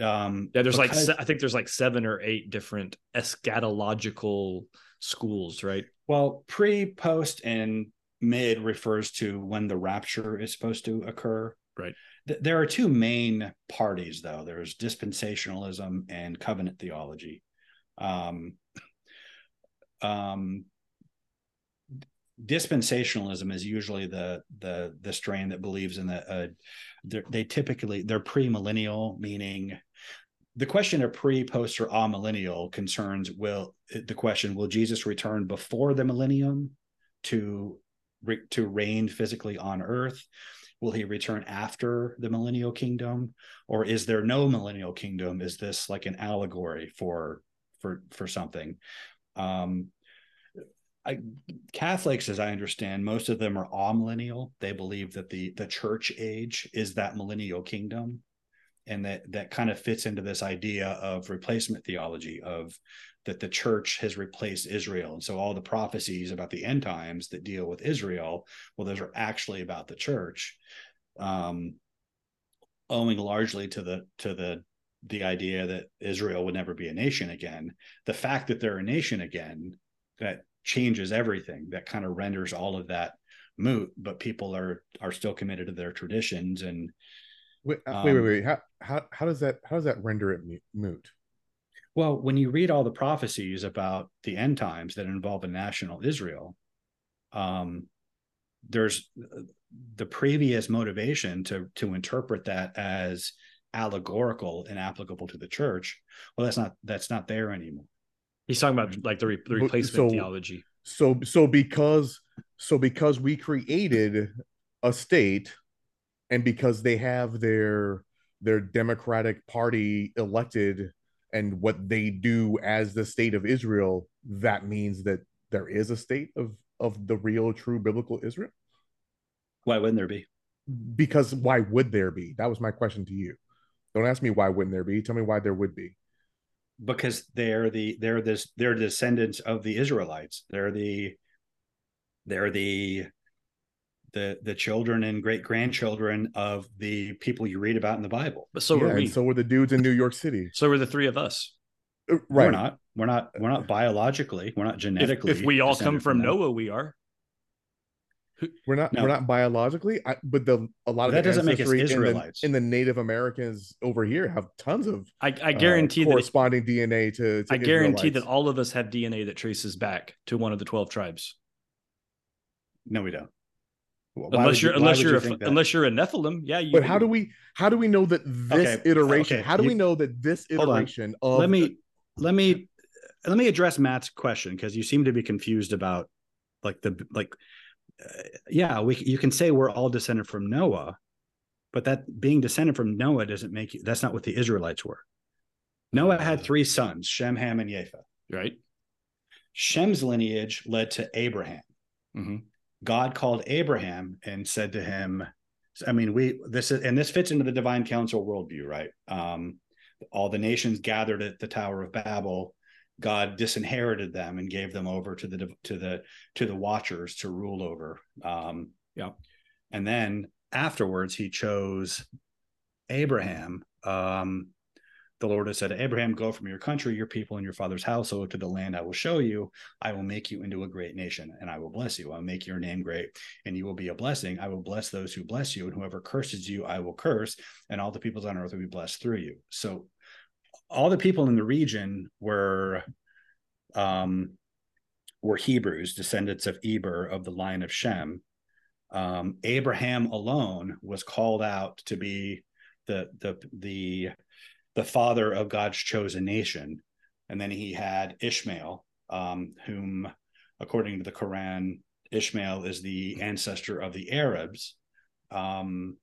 um yeah there's because, like i think there's like seven or eight different eschatological schools right? Well pre post and mid refers to when the rapture is supposed to occur. Right. There are two main parties though. There's dispensationalism and covenant theology um, um, dispensationalism is usually the the the strain that believes in the uh, they typically they're premillennial meaning the question of pre post or amillennial concerns will the question will jesus return before the millennium to to reign physically on earth? Will he return after the millennial kingdom? Or is there no millennial kingdom? Is this like an allegory for for for something. Um, I, Catholics, as I understand, most of them are amillennial. They believe that the the church age is that millennial kingdom, and that that kind of fits into this idea of replacement theology of that the church has replaced Israel, and so all the prophecies about the end times that deal with Israel, well, those are actually about the church, um, owing largely to the to the the idea that Israel would never be a nation again. The fact that they're a nation again, that changes everything. That kind of renders all of that moot. But people are are still committed to their traditions. And wait, um, wait, wait, wait. How how how does that how does that render it moot? Well, when you read all the prophecies about the end times that involve a national Israel, um, there's uh, the previous motivation to to interpret that as allegorical and applicable to the church well that's not that's not there anymore. He's talking about like the, re- the replacement so, theology. So so because so because we created a state and because they have their their democratic party elected and what they do as the state of israel that means that there is a state of of the real true biblical israel? Why wouldn't there be? Because why would there be? That was my question to you don't ask me why wouldn't there be. Tell me why there would be. Because they're the they're this they're descendants of the Israelites. They're the they're the the the children and great grandchildren of the people you read about in the Bible. But so yeah, we. so were the dudes in New York City. So were the three of us. Uh, right. We're not. We're not. We're not biologically. We're not genetically. If, if we all come from, from Noah, we are. We're not no. we're not biologically, I, but the a lot of that doesn't make us Israelites. In the, in the, Native Americans over here have tons of I, I guarantee uh, corresponding that, DNA to, to I guarantee that all of us have DNA that traces back to one of the twelve tribes. No, we don't. Why unless you're you, unless you're you a, unless you're a Nephilim, yeah. but how do we how do we know that this okay. iteration? Okay. How do you, we know that this iteration of let me let me let me address Matt's question because you seem to be confused about like the like uh, yeah, we you can say we're all descended from Noah, but that being descended from Noah doesn't make you. That's not what the Israelites were. Noah had three sons, Shem, Ham, and Japheth. Right. Shem's lineage led to Abraham. Mm-hmm. God called Abraham and said to him, I mean, we this is and this fits into the divine council worldview, right? Um, all the nations gathered at the Tower of Babel God disinherited them and gave them over to the to the to the watchers to rule over. Um, yeah, and then afterwards he chose Abraham um, the Lord has said Abraham, Go from your country, your people, and your father's household to the land I will show you. I will make you into a great nation, and I will bless you. I'll make your name great, and you will be a blessing. I will bless those who bless you, and whoever curses you, I will curse, and all the peoples on earth will be blessed through you. So, all the people in the region were, um, were Hebrews, descendants of Eber of the line of Shem. Um, Abraham alone was called out to be the the the the father of God's chosen nation. And then he had Ishmael, um, whom, according to the Quran, Ishmael is the ancestor of the Arabs. Um,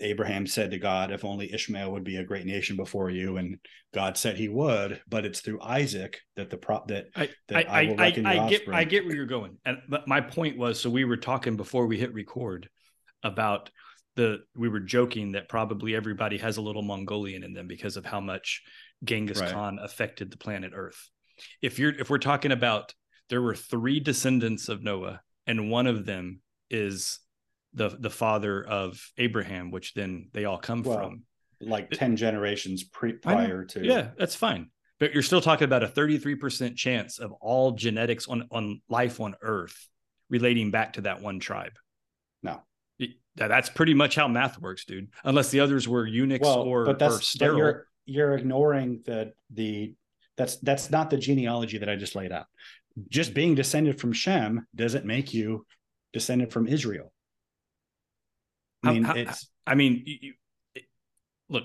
Abraham said to God, "If only Ishmael would be a great nation before you," and God said He would. But it's through Isaac that the prop that I that I, I, will I, reckon your I get offspring. I get where you're going, and but my point was, so we were talking before we hit record about the we were joking that probably everybody has a little Mongolian in them because of how much Genghis Right. Khan affected the planet Earth. If you're if we're talking about there were three descendants of Noah, and one of them is the the father of Abraham, which then they all come Well, from. like ten generations pre- prior to Yeah, that's fine. But you're still talking about a 33% chance of all genetics on, on life on Earth relating back to that one tribe. No. It- that's pretty much how math works, dude. Unless the others were eunuchs well, or, but or that's but sterile. you're you're ignoring the the that's that's not the genealogy that I just laid out. Just being descended from Shem doesn't make you descended from Israel. I mean, how- it's I mean, you, you- it- look,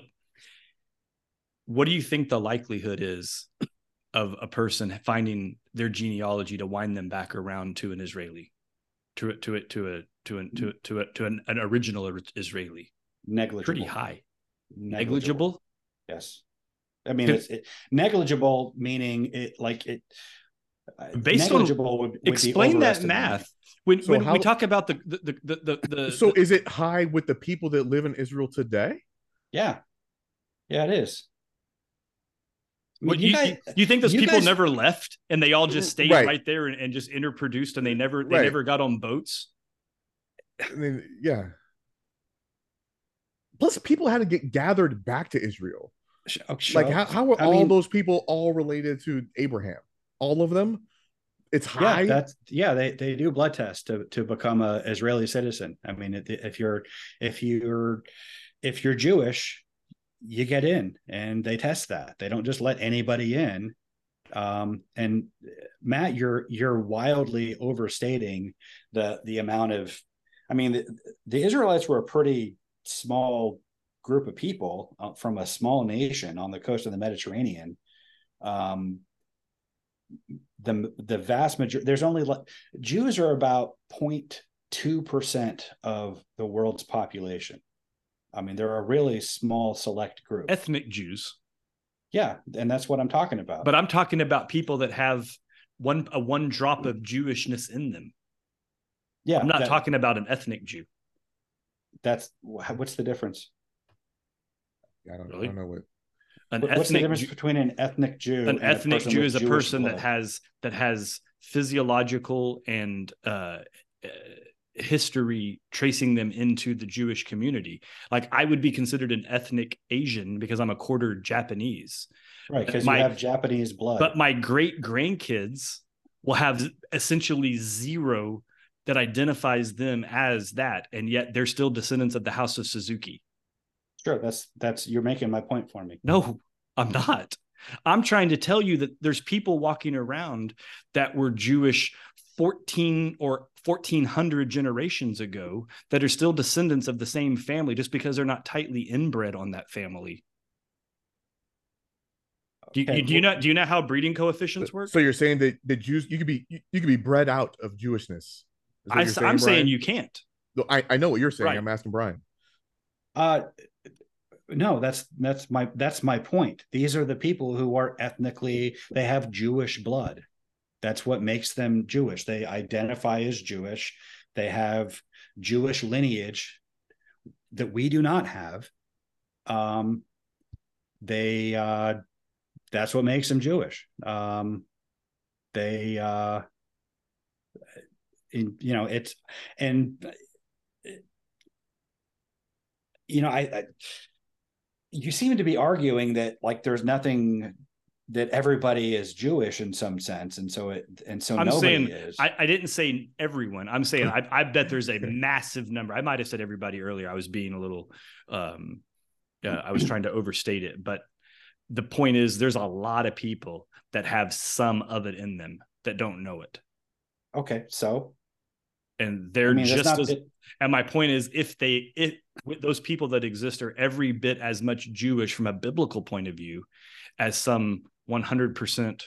what do you think the likelihood is of a person finding their genealogy to wind them back around to an Israeli, to it, to it, to a, to an, to, to, a, to an, an original Israeli? negligible. Pretty high. Negligible. Yes. I mean, it's it, negligible, meaning it like it. Uh, Based on- negligible would, would Explain that math. When, So when how- we talk about the the the the, the So the- is it high with the people that live in Israel today? Yeah, yeah, it is. I mean, what, you you, guys- you, you think those you people guys- never left and they all just stayed Right. right, there and, and just interproduced and they never they Right. never got on boats? I mean, yeah. Plus, people had to get gathered back to Israel. Oh, Like, how, how are I all mean- those people all related to Abraham? All of them? It's high. Yeah, that's yeah. They they do blood tests to to become a Israeli citizen. I mean, if- you're if you're if you're Jewish, you get in, and they test that. They don't just let anybody in. Um, and Matt, you're you're wildly overstating the the amount of. I mean, the, the Israelites were a pretty small group of people uh, from a small nation on the coast of the Mediterranean. Um, the the vast majority there's only like Jews are about 0.2 percent of the world's population. I mean, they're a really small select group. Ethnic Jews. yeah, and that's what I'm talking about. But I'm talking about people that have one a one drop of Jewishness in them. yeah, I'm not that- talking about an ethnic Jew. That's what's the difference? I don't, Really? I don't know what. An What- What's the difference Jew, between an ethnic Jew an and ethnic Jew is a Jewish person blood? that has that has physiological and uh, uh, history tracing them into the Jewish community. Like I would be considered an ethnic Asian because I'm a quarter Japanese, right because you have Japanese blood. but my great grandkids will have essentially zero that identifies them as that, and yet they're still descendants of the House of Suzuki. sure, that's that's you're making my point for me. No, I'm not. I'm trying to tell you that there's people walking around that were Jewish 14 or 1400 generations ago that are still descendants of the same family just because they're not tightly inbred on that family. Do you, Okay, do you know do you know how breeding coefficients work? So you're saying that the Jews you could be you, you could be bred out of Jewishness. Is what I, you're am saying Brian? you can't. I, I know what you're saying. Right. I'm asking Brian. Uh no, that's that's my that's my point. These are the people who are ethnically they have Jewish blood. That's what makes them Jewish. They identify as Jewish. They have Jewish lineage that we do not have. Um they uh that's what makes them Jewish. Um they uh in, you know it's and you know I, I you seem to be arguing that like there's nothing that everybody is Jewish in some sense, and so it and so I'm nobody saying is. I, I didn't say everyone. I'm saying I, I bet there's a massive number. I might have said everybody earlier. I was being a little, um, uh, I was trying to overstate it, but the point is, there's a lot of people that have some of it in them that don't know it, okay, so and they're I mean, just not as. it- And my point is, if they, if with those people that exist are every bit as much Jewish from a biblical point of view as some 100%,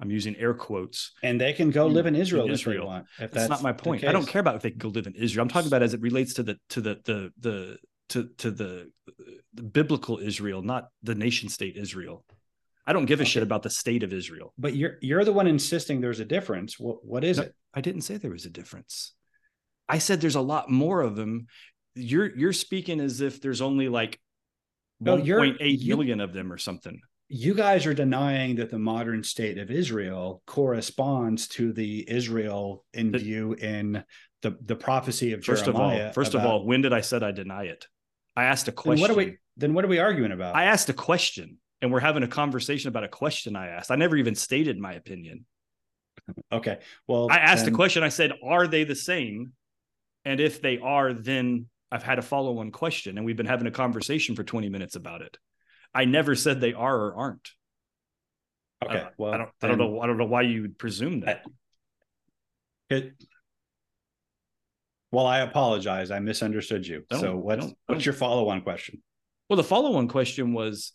I'm using air quotes, and they can go live in Israel, if Israel. they want. If that's, not my point. I don't care about if they can go live in Israel. I'm talking about as it relates to the to the the the to to the, the biblical Israel, not the nation state Israel. I don't give a shit about the state of Israel. But you're you're the one insisting there's a difference. What what is No, it? I didn't say there was a difference. I said there's a lot more of them. You're you're speaking as if there's only like No, you're- million of them or something. You guys are denying that the modern state of Israel corresponds to the Israel in The- view in the the prophecy of First Jeremiah. of all, first of all, when did I said I deny it? I asked a then question. what are we then what are we arguing about? I asked a question and we're having a conversation about a question I asked. I never even stated my opinion. okay, well, I asked then- a question. I said, Are they the same? And if they are, then I've had a follow on question and we've been having a conversation for 20 minutes about it. I never said they are or aren't. Okay, don't- well, I don't, I don't know. I don't know why you would presume that. It, well, I apologize. I misunderstood you. Don't- so what's don't- what's your follow on question? Well, the follow on question was,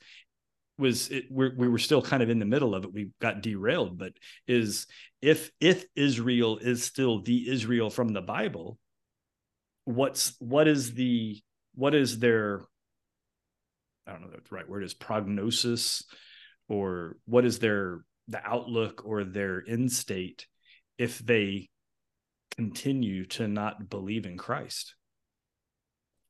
was it, we're, we were still kind of in the middle of it. We got derailed, but is if, if Israel is still the Israel from the Bible, what's, what is the, what is their, I don't know what the right word is prognosis or what is their, the outlook or their end state if they continue to not believe in Christ?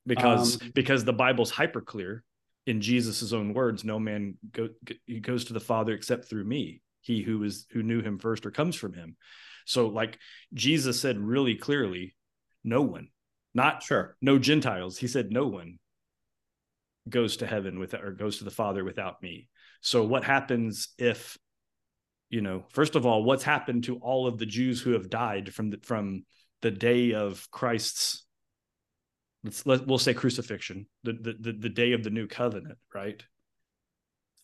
because Um, because the Bible's hyper clear in Jesus' own words, no man go, he goes to the Father except through me. He who is who knew him first or comes from him. So like Jesus said really clearly, no one, not Sure. no Gentiles. He said no one goes to heaven with or goes to the Father without me. So what happens if you know, first of all, what's happened to all of the Jews who have died from the from the day of Christ's let's let we'll say crucifixion, the the the, the day of the new covenant, right?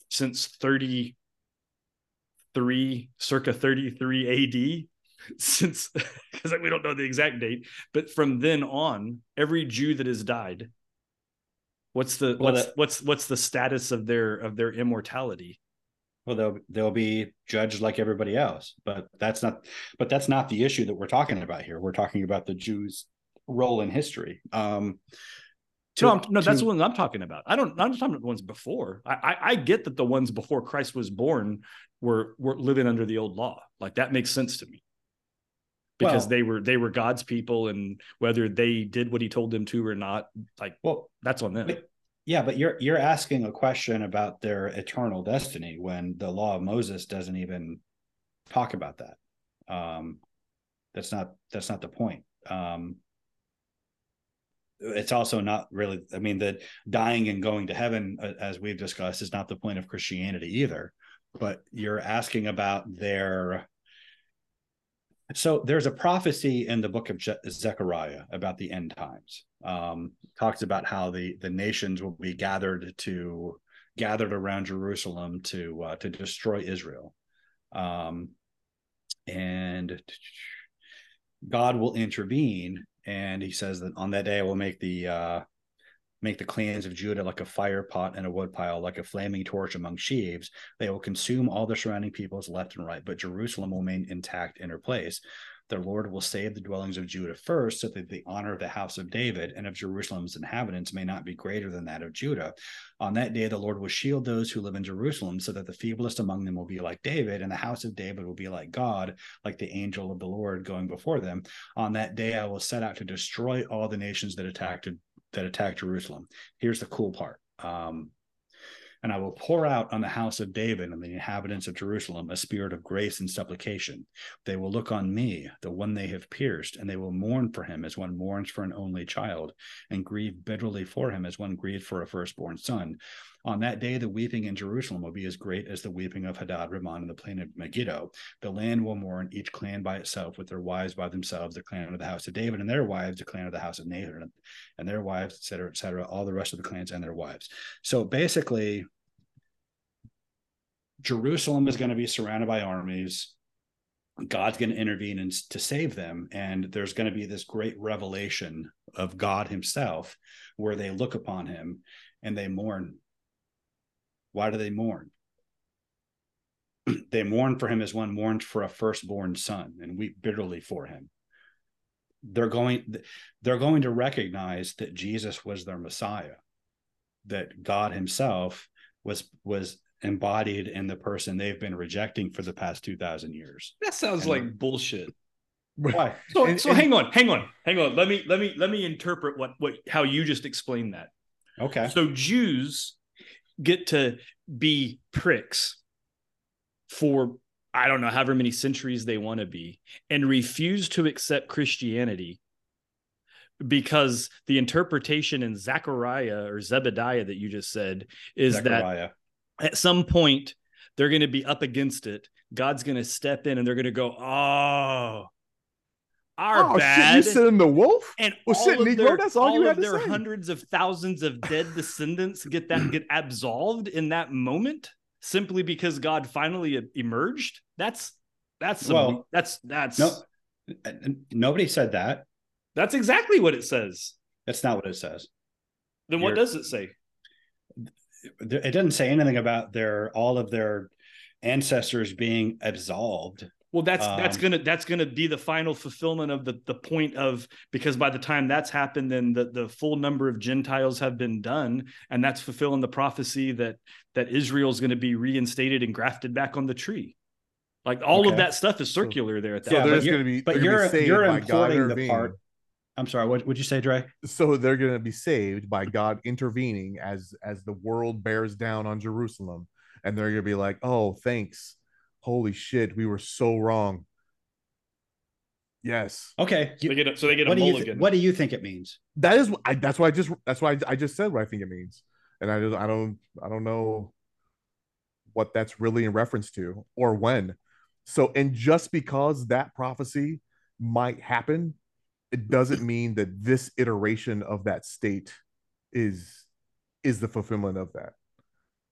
Since 33 circa 33 AD since because we don't know the exact date, but from then on, every Jew that has died, what's the Well, what's that- what's what's the status of their of their immortality? Well, they'll they'll be judged like everybody else, but that's not. But that's not the issue that we're talking about here. We're talking about the Jews' role in history. Um, to- no, I'm, no, that's to- the one I'm talking about. I don't. I'm talking about the ones before. I, I, I get that the ones before Christ was born were were living under the old law. Like that makes sense to me because Well- they were they were God's people, and whether they did what He told them to or not, like well, that's on them. But- yeah, but you're you're asking a question about their eternal destiny when the law of Moses doesn't even talk about that. Um, that's not that's not the point. Um, it's also not really. I mean, that dying and going to heaven, as we've discussed, is not the point of Christianity either. But you're asking about their. So there's a prophecy in the book of Je- Zechariah about the end times. Um, talks about how the the nations will be gathered to gathered around Jerusalem to uh, to destroy Israel, um, and God will intervene. And He says that on that day, I will make the uh, make the clans of Judah like a fire pot and a woodpile, like a flaming torch among sheaves. They will consume all the surrounding peoples left and right, but Jerusalem will remain intact in her place. The Lord will save the dwellings of Judah first, so that the honor of the house of David and of Jerusalem's inhabitants may not be greater than that of Judah. On that day, the Lord will shield those who live in Jerusalem, so that the feeblest among them will be like David, and the house of David will be like God, like the angel of the Lord going before them. On that day, I will set out to destroy all the nations that attacked that attacked Jerusalem. Here's the cool part. Um, and I will pour out on the house of David and the inhabitants of Jerusalem a spirit of grace and supplication. They will look on me, the one they have pierced, and they will mourn for him as one mourns for an only child, and grieve bitterly for him as one grieved for a firstborn son. On that day, the weeping in Jerusalem will be as great as the weeping of Hadad Rimmon in the plain of Megiddo. The land will mourn, each clan by itself, with their wives by themselves, the clan of the house of David and their wives, the clan of the house of Nathan and their wives, et cetera, et cetera, all the rest of the clans and their wives. So basically, Jerusalem is going to be surrounded by armies. God's going to intervene to save them. And there's going to be this great revelation of God Himself where they look upon Him and they mourn. Why do they mourn? they mourn for Him as one mourns for a firstborn son and weep bitterly for Him. They're going, they're going to recognize that Jesus was their Messiah, that God Himself was was embodied in the person they've been rejecting for the past 2000 years. That sounds And- like bullshit. Why? So And- so and- hang on hang on hang on. Let me let me let me interpret what what how you just explained that. Okay. So Jews get to be pricks for I don't know however many centuries they want to be and refuse to accept Christianity because the interpretation in Zechariah or Zebediah that you just said is that at some point they're going to be up against it. God's going to step in and they're going to go, "Oh, our oh bad." shit! You sent him the wolf. and Well, all shit, of Negro, their, that's all you of had to their say. hundreds of thousands of dead descendants get that get absolved in that moment simply because God finally emerged. That's that's some, Well, that's that's no nobody said that that's exactly what it says. that's not what it says Then what You're- does it say? It doesn't say anything about their all of their ancestors being absolved Well, that's that's Um, gonna that's gonna be the final fulfillment of the the point of because by the time that's happened, then the the full number of Gentiles have been done, and that's fulfilling the prophecy that that Israel is going to be reinstated and grafted back on the tree. Like all of that stuff is circular there at that. So Yeah, point. they're but just you're- going to be. but they're be you're- saved you're importing the part- i'm sorry what would you say Dre? So they're going to be saved by God intervening as as the world bears down on Jerusalem, and they're going to be like, "Oh, thanks, holy shit, we were so wrong." Yes, okay So they get a, so they get a what do you mulligan. th- what do you think it means that is. I, that's why I just. That's why I, I just said what I think it means, and I just. I don't. I don't know what that's really in reference to or when. So, and just because that prophecy might happen, it doesn't mean that this iteration of that state is is the fulfillment of that.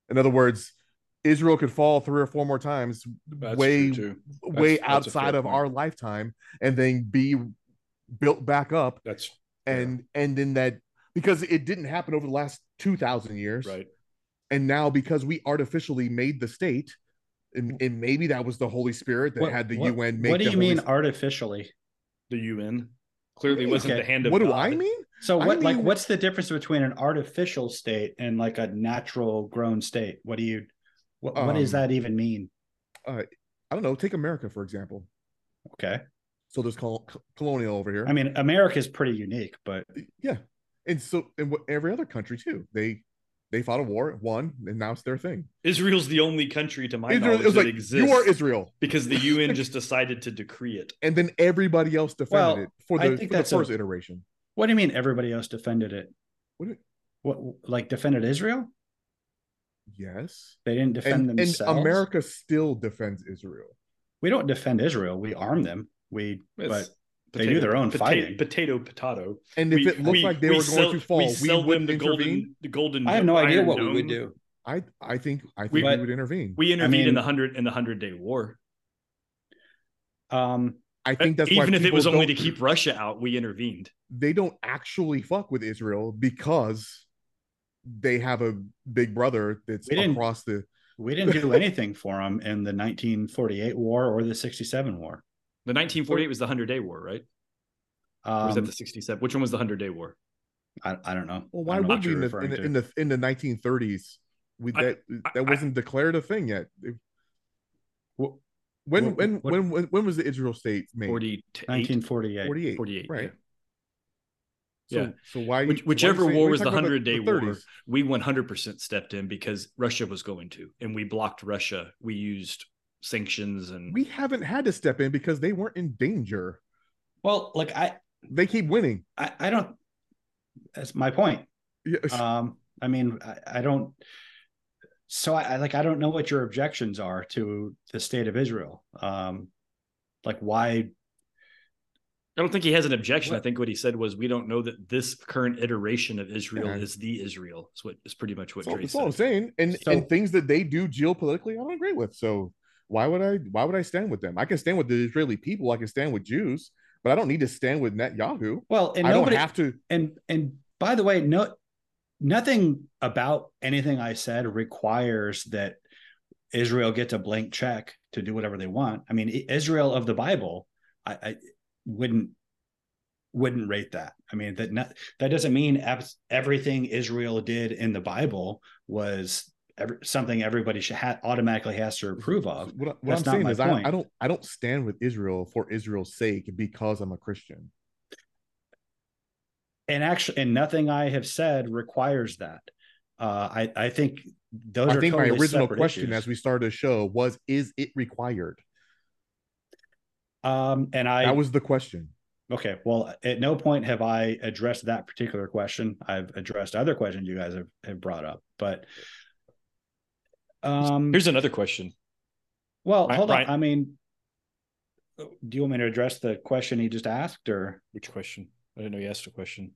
In other words, Israel could fall three or four more times, That's way true, too. way That's- that's outside fair of point. our lifetime, and then be built back up, That's and and then that because it didn't happen over the last two thousand years, right. and now because we artificially made the state. And, and maybe that was the Holy Spirit that What- had the what- UN make. what do the you Holy mean artificially the UN clearly wasn't the hand of what do I mean? so I what like what's the difference between an artificial state and like a natural grown state what do you what, what does Um, that even mean I don't know. Take America for example. okay So there's col- colonial over here. i mean america's pretty unique but yeah, and so and what every other country too. They they fought a war, won, and now it's their thing. Israel's the only country to my Israel, knowledge it was that like exists you are Israel, because the UN just decided to decree it. and then everybody else defended Well, it for I the, think for the that's a- first iteration. what do you mean everybody else defended it What do- what like defended israel yes, they didn't defend and, and America still defends Israel. we don't defend israel we arm them we It's but they do their own potato, fighting. Potato, potato. And if We- it looked we- like they we were sell- going to fall, we, sell them wouldn't the intervene. golden, the golden. i have no idea iron what we would do I I think I think We- we, would intervene. We intervened in mean- the hundred in the hundred day war. um I think that's why even if it was only to keep Russia out, we intervened. they don't actually fuck with Israel because they have a big brother that's We didn't- across the. we didn't do anything for them in the 1948 war or the 67 war The 1948 was the hundred day war, right? Or was that um, the 67? Which one was the hundred day war? I, I don't know Well, why I'm not would we in the, you're in, the, in the in the 1930s? We I- that I- that wasn't declared a thing yet. It- when what- when what- when when when was the Israel state made? 48. 1948 48. 48, Right. yeah. So, Yeah. So why? Which, why whichever say- war was the hundred day war, we 100% stepped in because Russia was going to, and we blocked Russia. We used sanctions and We haven't had to step in because they weren't in danger. well like i They keep winning. i, I don't that's my point Yes. um i mean I, I don't so I, I, like I don't know what your objections are to the state of Israel. Um, like why? I don't think he has an objection. What? I think what he said was, "We don't know that this current iteration of Israel yeah. is the Israel." Is what is pretty much what so, that's all I'm saying. And so, and things that they do geopolitically, I don't agree with. So why would I? Why would I stand with them? I can stand with the Israeli people. I can stand with Jews, but I don't need to stand with Netanyahu. Well, and I nobody, don't have to. And and by the way, no nothing about anything I said requires that Israel gets a blank check to do whatever they want. I mean, Israel of the Bible, I, I wouldn't wouldn't rate that. I mean, that not, that doesn't mean everything Israel did in the Bible was every, something everybody should ha- automatically has to approve of. What, what I'm saying is, I, I don't I don't stand with Israel for Israel's sake because I'm a Christian and actually, and nothing I have said requires that. Uh, I I think those. I think totally my original question, issues. as we started the show, was: Is it required? Um, and I that was the question. Okay, well, at no point have I addressed that particular question. I've addressed other questions you guys have, have brought up, but um, here's another question. Well, hold on. I mean, do you want me to address the question he just asked, or which question? I didn't know you asked a question.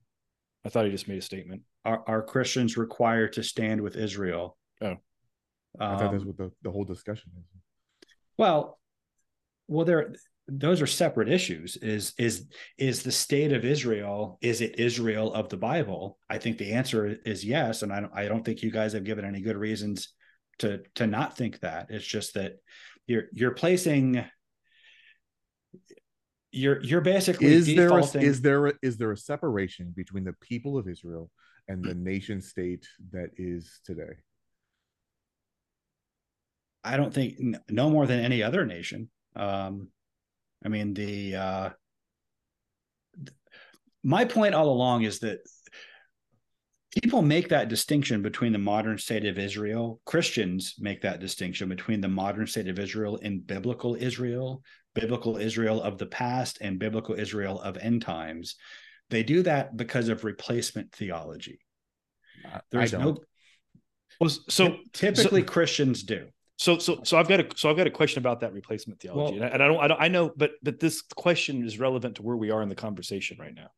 I thought he just made a statement. Are, are Christians required to stand with Israel? Oh, um, I thought that's what the, the whole discussion is. Well, well, there those are separate issues. Is is is the state of Israel? Is it Israel of the Bible? I think the answer is yes, and I don't I don't think you guys have given any good reasons to to not think that. It's just that you're you're placing you're you're basically is defaulting... there a, is there a, is there a separation between the people of Israel and the nation state that is today? I don't think no more than any other nation. Um, I mean the uh, my point all along is that people make that distinction between the modern state of Israel. Christians make that distinction between the modern state of Israel and biblical Israel biblical Israel of the past and biblical Israel of end times. They do that because of replacement theology. There's no well, so typically so, Christians do. So so so I've got a so I've got a question about that replacement theology. Well, and I don't I don't I know but but this question is relevant to where we are in the conversation right now.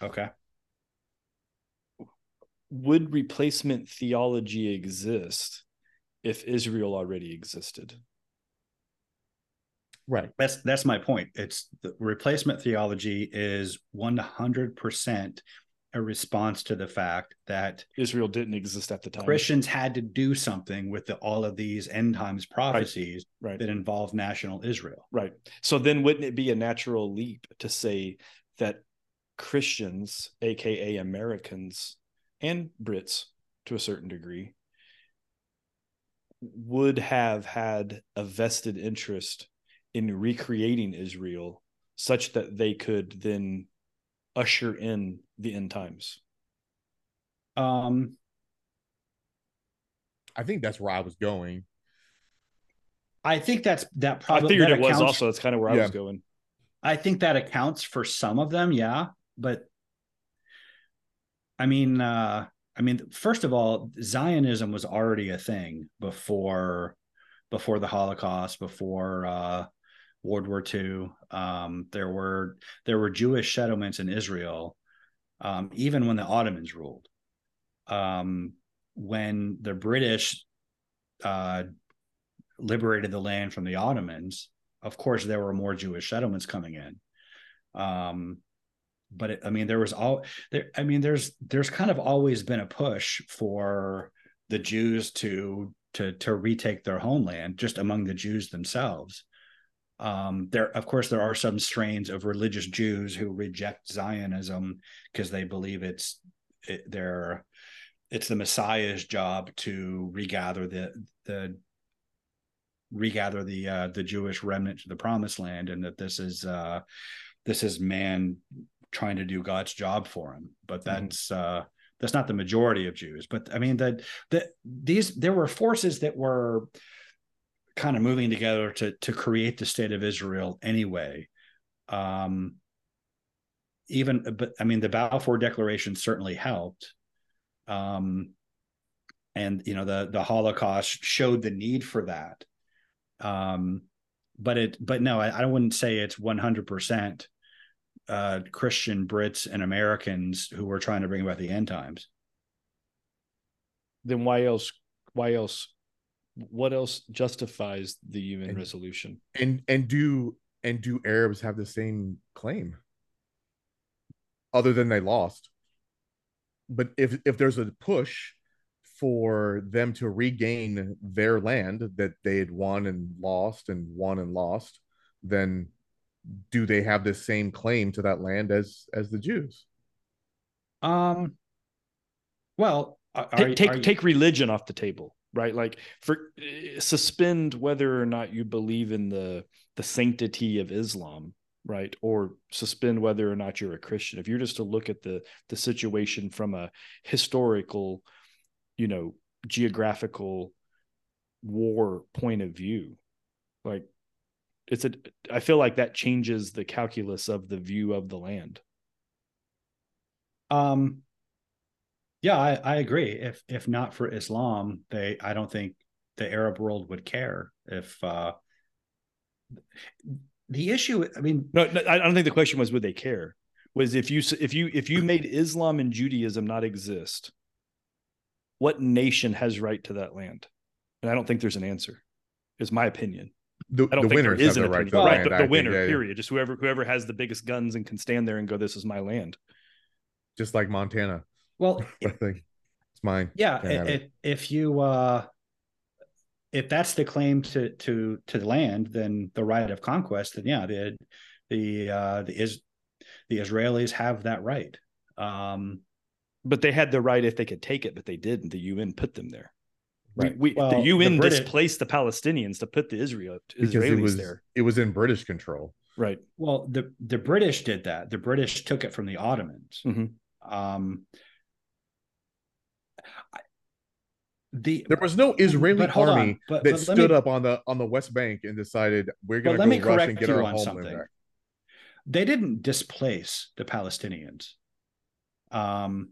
Okay. Would replacement theology exist if Israel already existed? Right. That's that's my point. It's the replacement theology is 100% a response to the fact that Israel didn't exist at the time. Christians had to do something with the, all of these end times prophecies right. Right. that involve national Israel. Right. So then wouldn't it be a natural leap to say that Christians, aka Americans and Brits to a certain degree, would have had a vested interest in recreating Israel such that they could then usher in the end times? Um, I think that's where I was going. I think that's that probably. I figured it accounts, was also. That's kind of where yeah. I was going. I think that accounts for some of them, yeah. But I mean, uh, I mean, first of all, Zionism was already a thing before before the Holocaust, before uh, World War II. Um, there were there were Jewish settlements in Israel, um, even when the Ottomans ruled. Um, when the British uh, liberated the land from the Ottomans, of course there were more Jewish settlements coming in. Um, but it, I mean, there was all there. I mean, there's there's kind of always been a push for the Jews to to to retake their homeland just among the Jews themselves. Um, there, of course, there are some strains of religious Jews who reject Zionism because they believe it's it, their it's the Messiah's job to regather the the regather the uh, the Jewish remnant to the Promised Land, and that this is uh, this is man trying to do God's job for him. But mm-hmm. that's mm-hmm. uh, that's not the majority of Jews. But I mean that that these there were forces that were kind of moving together to to create the state of Israel anyway. Um, even, but I mean, the Balfour Declaration certainly helped. Um, and you know the the Holocaust showed the need for that. Um, but it but no, I, I wouldn't say it's one hundred percent uh, Christian Brits and Americans who were trying to bring about the end times. Then why else? Why else? What else justifies the UN And- resolution? and and do and do Arabs have the same claim? Other than they lost. But if if there's a push for them to regain their land that they had won and lost and won and lost, then do they have the same claim to that land as as the Jews? Um, well, are, take are- take, are you- take religion off the table right? Like for eh, suspend whether or not you believe in the the sanctity of islam right? Or suspend whether or not you're a christian. If you're just to look at the the situation from a historical you know geographical war point of view like it's a i feel like that changes the calculus of the view of the land. Um, yeah, I, I agree. If if not for Islam, they I don't think the Arab world would care. If uh, the issue, I mean, No, no, I don't think the question was would they care. Was if you if you if you made Islam and Judaism not exist, what nation has right to that land? And I don't think there's an answer. Is my opinion. The, I don't the think there winners have is an the right opinion. to the right, land. the, the winner. yeah, yeah. Period. Just whoever whoever has the biggest guns and can stand there and go, "This is my land." Just like Montana. Well, I think it's mine. yeah, Can't have i- it. if if you uh, if that's the claim to to to the land, then the right of conquest, then yeah, the the uh, the is the Israelis have that right. Um, But they had the right if they could take it, but they didn't. The UN put them there. Right. We, we Well, the the UN British- displaced the Palestinians to put the Israel Because Israelis it was there. it was in British control. Right. Well, the the British did that. The British took it from the Ottomans. Mhm. Um, I- the There was no Israeli hold on, army but- that but stood me- up on the on the West Bank and decided we're going to go me rush and get our homeland something. back. they didn't displace the Palestinians. Um,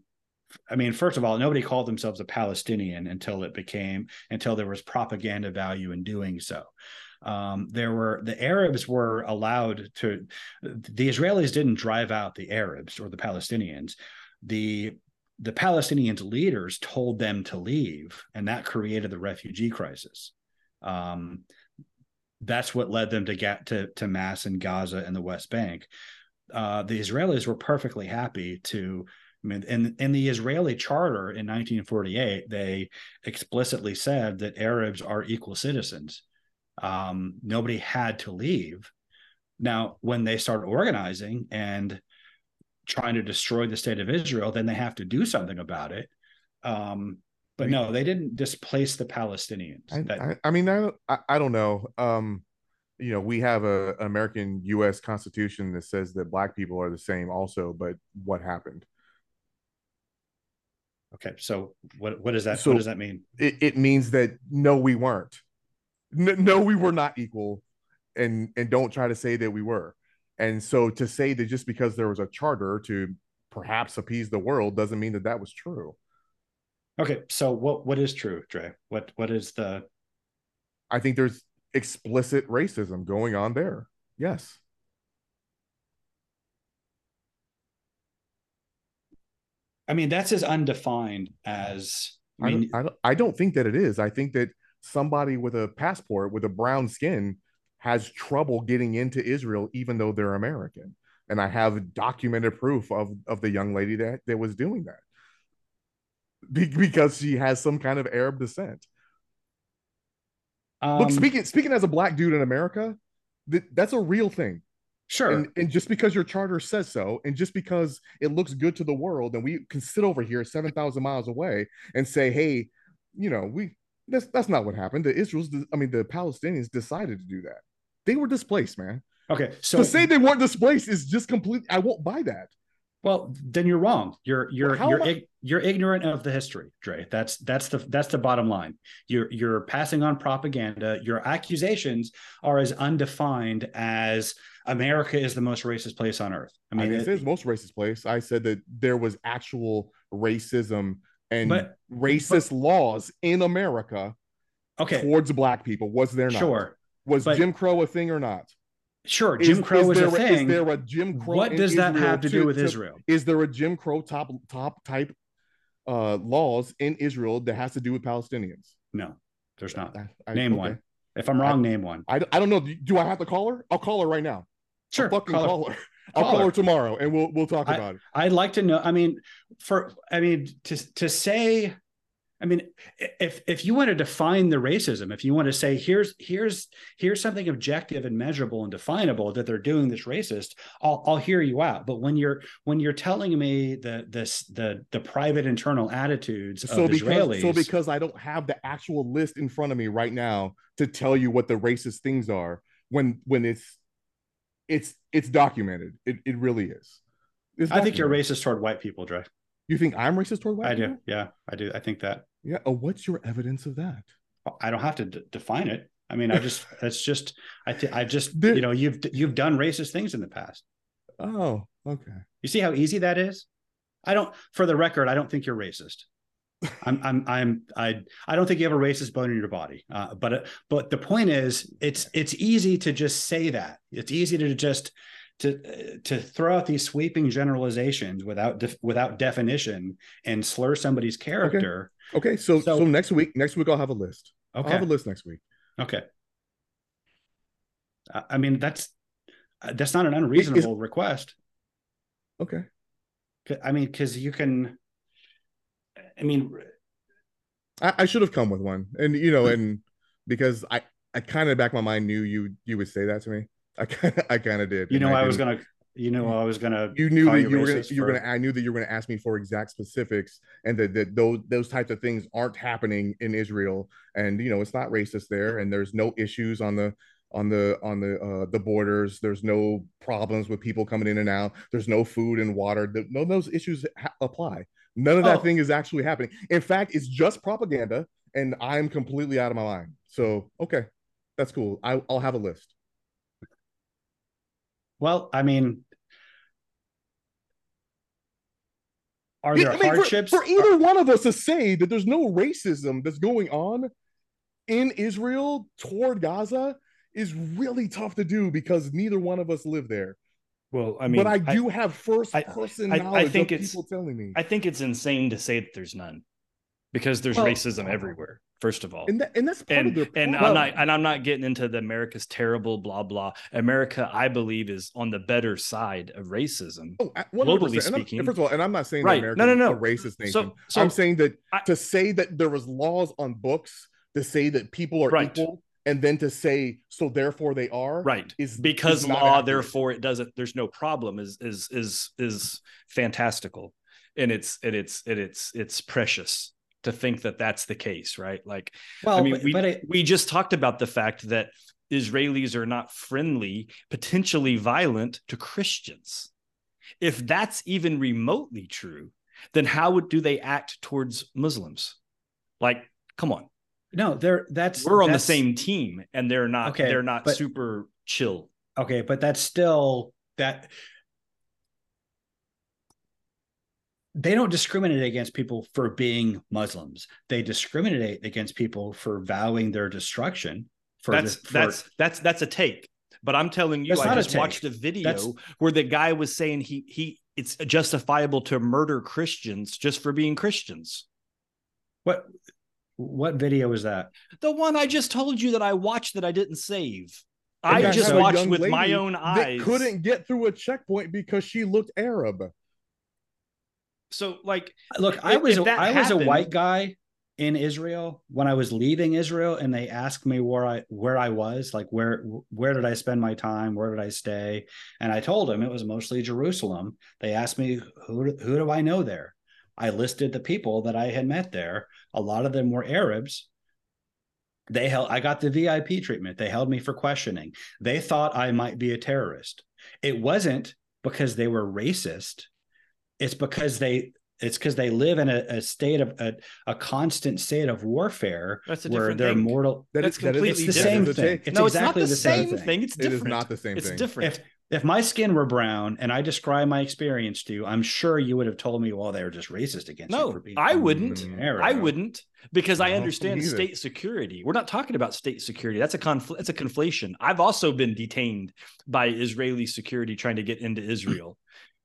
I mean, first of all, nobody called themselves a Palestinian until it became until there was propaganda value in doing so. Um, there were the Arabs were allowed to. The Israelis didn't drive out the Arabs or the Palestinians. The the Palestinians leaders told them to leave, and that created the refugee crisis. Um, that's what led them to get to to mass in Gaza and the West Bank. Uh, the Israelis were perfectly happy to. I mean, in in the Israeli charter in 1948, they explicitly said that Arabs are equal citizens. Um, nobody had to leave. Now, when they start organizing and trying to destroy the state of Israel, then they have to do something about it. Um, but no, they didn't displace the Palestinians. I, That- I, I mean, I, don't- I don't know. Um, you know, we have a an American U.S. Constitution that says that black people are the same, also. But what happened? Okay, so what what does that So- what does that mean? It, it means that no, we weren't. N- no, we were not equal, and and don't try to say that we were. And so to say that just because there was a charter to perhaps appease the world doesn't mean that that was true. Okay, so what what is true, Dre? What what is the I think there's explicit racism going on there. Yes. I mean, that's as undefined as I mean, I don't I don't think that it is. I think that somebody with a passport with a brown skin has trouble getting into Israel even though they're American. And I have documented proof of of the young lady that that was doing that. Be- because she has some kind of Arab descent. um, Look, speaking speaking as a black dude in America, th- that's a real thing. sure. And, and just because your charter says so, and just because it looks good to the world, and we can sit over here 7,000 miles away and say, hey, you know, we that's that's not what happened. The Israel's, I mean, the Palestinians decided to do that. They were displaced, man. okay, so to say they weren't displaced is just complete. I won't buy that. well, then you're wrong. You're you're Well, you're ig- you're ignorant of the history, Dre. That's that's the that's the bottom line. You're you're passing on propaganda. Your accusations are as undefined as America is the most racist place on earth. I I mean, mean, it- it says most racist place. I said that there was actual racism and But- racist laws in America Okay, towards black people. Was there not? sure, Was but- Jim Crow a thing or not? sure. Is- Jim Crow is, there a thing. Is there a Jim Crow? what does that Israel have to do with Israel? Is there a Jim Crow top top type uh laws in Israel that has to do with Palestinians? No, there's not. I- I- Name okay. one. If I'm wrong, name one. I, I don't know. Do I have to call her? I'll call her right now. Sure, I'll fucking call her. call her. I'll Call call her. her tomorrow and we'll we'll talk about it. I'd like to know. I mean, for I mean to to say, I mean, if if you want to define the racism, if you want to say here's here's here's something objective and measurable and definable that they're doing this racist, I'll I'll hear you out. But when you're when you're telling me the this the the private internal attitudes So of because Israelis, so because I don't have the actual list in front of me right now to tell you what the racist things are when when it's it's it's documented. It it really is. I think you're racist toward white people, Dre. You think I'm racist toward white I do. Yeah, I do. I think that. Yeah. Oh, what's your evidence of that? I don't have to d- define it. I mean, I just that's just I think I just There- you know you've you've done racist things in the past. Oh, okay. You see how easy that is? I don't for the record, I don't think you're racist. I'm I'm I'm I I don't think you have a racist bone in your body. Uh, but but the point is it's it's easy to just say that. It's easy to just to to throw out these sweeping generalizations without def, without definition and slur somebody's character. Okay. So, so So- next week, next week I'll have a list. Okay. I'll have a list next week. Okay. I I mean that's that's not an unreasonable request. Okay. I mean, because you can. I mean, I, I should have come with one, and you know, and because I I kind of back my mind knew you you would say that to me. I kind of I kind of did. you know, I was gonna. You know, I was gonna. You knew that you were gonna racist you were gonna. I knew that you were gonna ask me for exact specifics, and that that those those types of things aren't happening in Israel, and you know it's not racist there, and there's no issues on the on the on the uh the borders there's no problems with people coming in and out there's no food and water The- of those issues ha- apply none of that Oh. thing is actually happening in fact it's just propaganda and i'm completely out of my mind so okay that's cool I, i'll have a list Well, I mean, are there I mean, hardships? for, either one of us to say that there's no racism that's going on in Israel toward Gaza is really tough to do because neither one of us live there. Well, I mean, but I do have first person I- I think of it's- people telling me. I think it's insane to say that there's none, because there's Well- racism everywhere. First of all, and that, and that's part of and their and. I'm not and I'm not getting into the America's terrible blah blah. America, I believe, is on the better side of racism. Oh, 100%. globally speaking. first of all, and I'm not saying Right. that No, America no, is no. a racist nation. So, so I'm saying that I- to say that there was laws on books to say that people are Right. equal, and then to say so therefore they are right. is because is law accurate. therefore it doesn't there's no problem is is is is fantastical. And it's and it's and it's it's precious to think that that's the case right? Like well, i mean but, we, but it, we just talked about the fact that israelis are not friendly potentially violent to christians. If that's even remotely true then how would do they act towards muslims? Like come on no, there. That's we're on the same team and they're not Okay, they're not but- super chill Okay, but that's still that. They don't discriminate against people for being Muslims. They discriminate against people for vowing their destruction. For that's the, for, that's that's that's a take but i'm telling you i not a just watched a video That's- where the guy was saying he he it's justifiable to murder christians just for being christians what what video is that? the one i just told you that i watched that i didn't save And i just watched with my own eyes couldn't get through a checkpoint because she looked Arab. so like Look, I was I was a white guy in Israel when I was leaving Israel, and they asked me where I where I was, like where where did I spend my time, where did I stay, and I told them it was mostly Jerusalem. They asked me who who do I know there. I listed the people that I had met there. A lot of them were Arabs. They held. I got the VIP treatment. They held me for questioning. They thought I might be a terrorist. It wasn't because they were racist. It's because they it's because they live in a, a state of a, a constant state of warfare that's a where different they're thing mortal. That That's is- that is- completely It's the that is same thing. It's no exactly it's the not the same same thing. thing, it's It is not the same it's thing. It's different If if my skin were brown and I describe my experience to you, I'm sure you would have told me, well, they were just racist against you No, for being I wouldn't. I wouldn't because I No, understand state security. We're not talking about state security. That's a confl- that's a conflation. I've also been detained by Israeli security trying to get into Israel,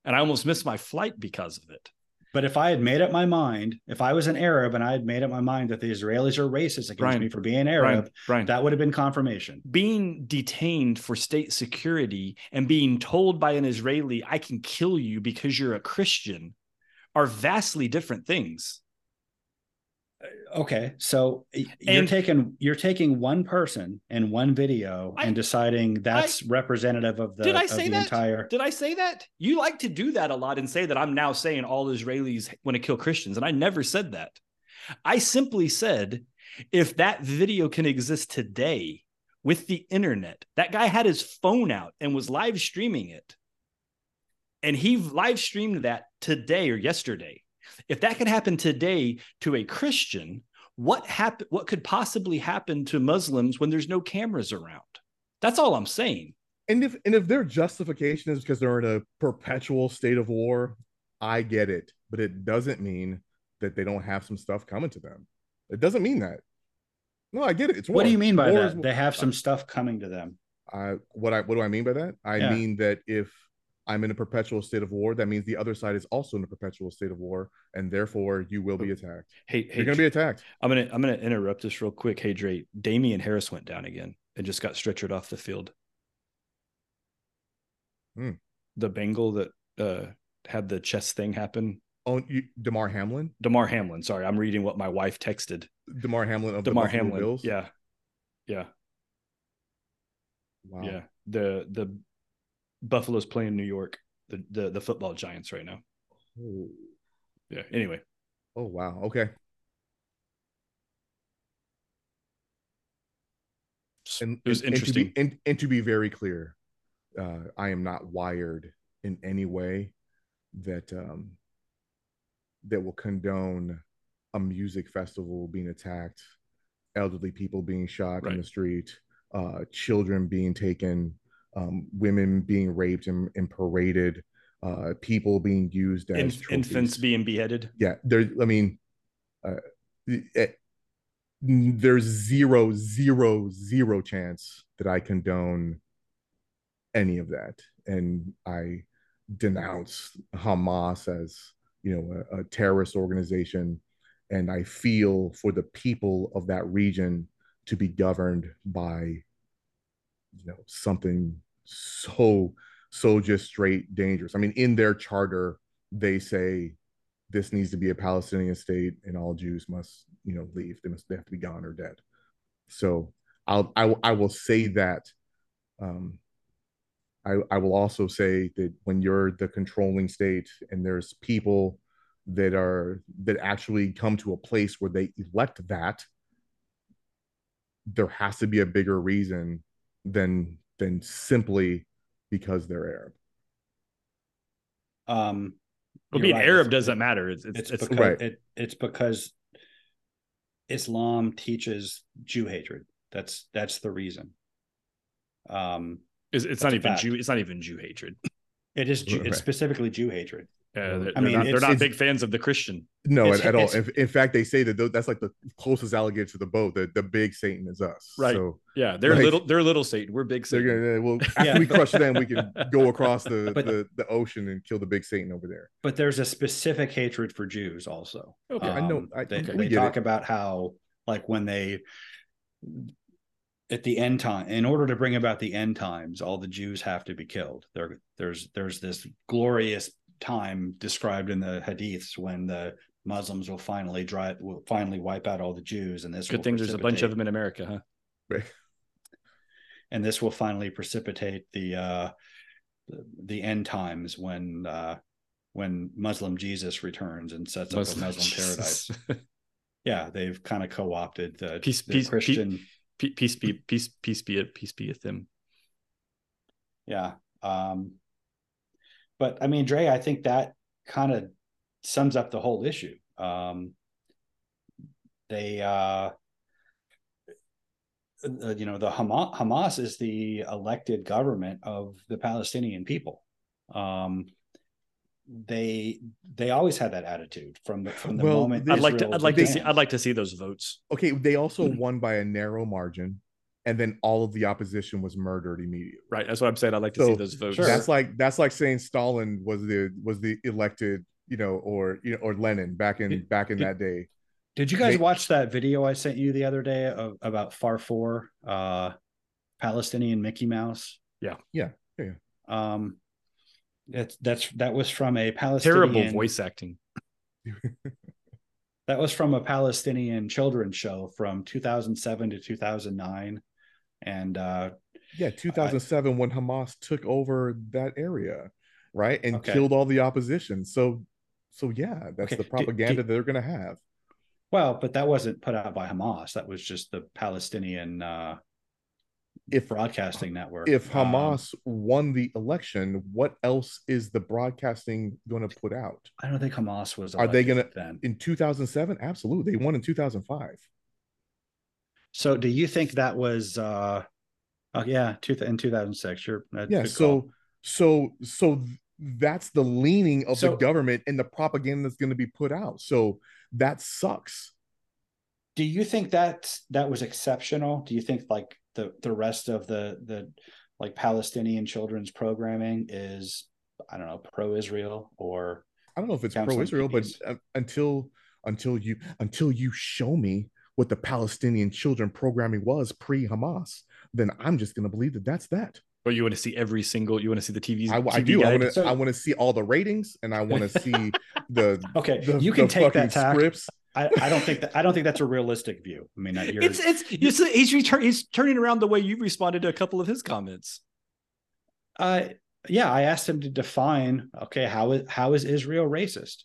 and I almost missed my flight because of it. But if I had made up my mind, if I was an Arab and I had made up my mind that the Israelis are racist against Brian, me for being Brian, Arab, Brian, that would have been confirmation. being detained for state security and being told by an Israeli, "I can kill you because you're a Christian," are vastly different things. Okay, so you're And- taking you're taking one person in one video I- and deciding that's representative of the, Did I say that? entire. Did I say that? You like to do that a lot and say that I'm now saying all Israelis want to kill Christians, and I never said that. I simply said if that video can exist today with the internet, that guy had his phone out and was live streaming it. And he live streamed that today or yesterday. If that could happen today to a Christian, what happen what could possibly happen to Muslims when there's no cameras around? That's all I'm saying. And if and if their justification is because they're in a perpetual state of war, I get it, but it doesn't mean that they don't have some stuff coming to them. It doesn't mean that. No, I get it. It's What do you mean by War that? is- They have some stuff coming to them. I what I what do I mean by that? I Yeah. mean that if I'm in a perpetual state of war, that means the other side is also in a perpetual state of war, and therefore you will be attacked. Hey, hey, You're gonna be attacked. I'm gonna I'm gonna interrupt this real quick. Hey Dre, Damien Harris went down again and just got stretchered off the field. Hmm. The Bengal that uh had the chest thing happen. Oh, you, Damar Hamlin, Damar Hamlin. Sorry, I'm reading what my wife texted. Damar Hamlin of Damar the Hamlin. Bills. Yeah. Yeah. Wow. Yeah. The the Buffalo's playing New York, the, the the football giants right now. Oh, Yeah. Anyway. oh wow. Okay. And it was and- and to be- interesting. And, and to be very clear, uh, I am not wired in any way that um, that will condone a music festival being attacked, elderly people being shot in the street, uh, children being taken, um, women being raped and, and paraded, uh, people being used as In- trophies. infants being beheaded. yeah there i mean uh, it- there's zero zero zero chance that i condone any of that and i denounce hamas as you know a, a terrorist organization and i feel for the people of that region to be governed by you know something so so just straight dangerous i mean in their charter they say this needs to be a Palestinian state and all Jews must, you know, leave. They must they have to be gone or dead. So I'll I, I will say that. Um, I I will also say that when you're the controlling state and there's people that are that actually come to a place where they elect that, there has to be a bigger reason than than simply because they're Arab. Um, Well, being right. Arab It's- doesn't matter. It's it's, It's, it's because Right. it, it's because Islam teaches Jew hatred. That's that's the reason. Um, it's, it's not even fact. Jew. It's not even Jew hatred. it is Jew, Right. it's specifically Jew hatred. Uh, they're, I mean, they're not, they're not big fans of the Christian. No, at, at all. In, in fact, they say that that's like the closest alligator to the boat. The the big Satan is us. Right. So Yeah, they're Like- little. They're little Satan. We're big Satan. gonna well after Yeah. we crush them, we can go across the, But- the the ocean and kill the big Satan over there. But there's a specific hatred for Jews also. Okay. I know- Um, I- they, we they talk it. about how like when they at the end time in order to bring about the end times all the jews have to be killed there there's there's this glorious time described in the hadiths when the muslims will finally drive will finally wipe out all the jews and this Good thing there's a bunch of them in America, huh? Right. and this will finally precipitate the uh the, the end times when uh when muslim jesus returns and sets up a muslim paradise yeah they've kind of co-opted the, Peace- the peace- christian Pe- Peace be peace peace be it peace be with them. yeah um but i mean dre i think that kind of sums up the whole issue um they uh uh, you know the Hamas, Hamas is the elected government of the Palestinian people. Um, they they always had that attitude from the from the Well, moment. I'd like to I'd like to see. I'd like to see those votes. Okay, they also Hmm. won by a narrow margin, and then all of the opposition was murdered immediately. Right. That's what I'm saying. I'd like to So, see those votes. That's like that's like saying Stalin was the was the elected, you know, or you know, or Lenin back in Did- back in did- that day. Did you guys They- watch that video I sent you the other day of, about Farfour, uh, Palestinian Mickey Mouse? Yeah. Yeah, yeah, Um, that's that's that was from a Palestinian Terrible voice acting. That was from a Palestinian children's show from 2007 to 2009, and uh, Yeah, 2007 when Hamas took over that area, right? And Okay. killed all the opposition. So so yeah, that's Okay, the propaganda did- they're going to have. well, but that wasn't put out by Hamas. That was just the Palestinian uh, If broadcasting network. if Um, Hamas won the election, what else is the broadcasting going to put out? I don't think Hamas was. Are they gonna- then? In 2007, absolutely. They won in 2005. So, do you think that was? uh Oh yeah, two, in 2006. Sure. Yeah, so so so that's the leaning of the government and the propaganda that's going to be put out. So that sucks. do you think that that was exceptional do you think like the the rest of the the like palestinian children's programming is i don't know pro-israel or I don't know if it's pro-Israel, but uh, until until you until you show me what the Palestinian children programming was pre-Hamas, then I'm just going to believe that that's that. But you want to see every single. You want to see the TV. I, I TV do. I guide? want to. I want to see all the ratings, and I want to see the. okay the you can the take that tack scripts. I, I don't think that i don't think that's a realistic view i mean that you're It's it's, it's he's return, he's turning around the way you responded to a couple of his comments. uh yeah i asked him to define okay how is how is israel racist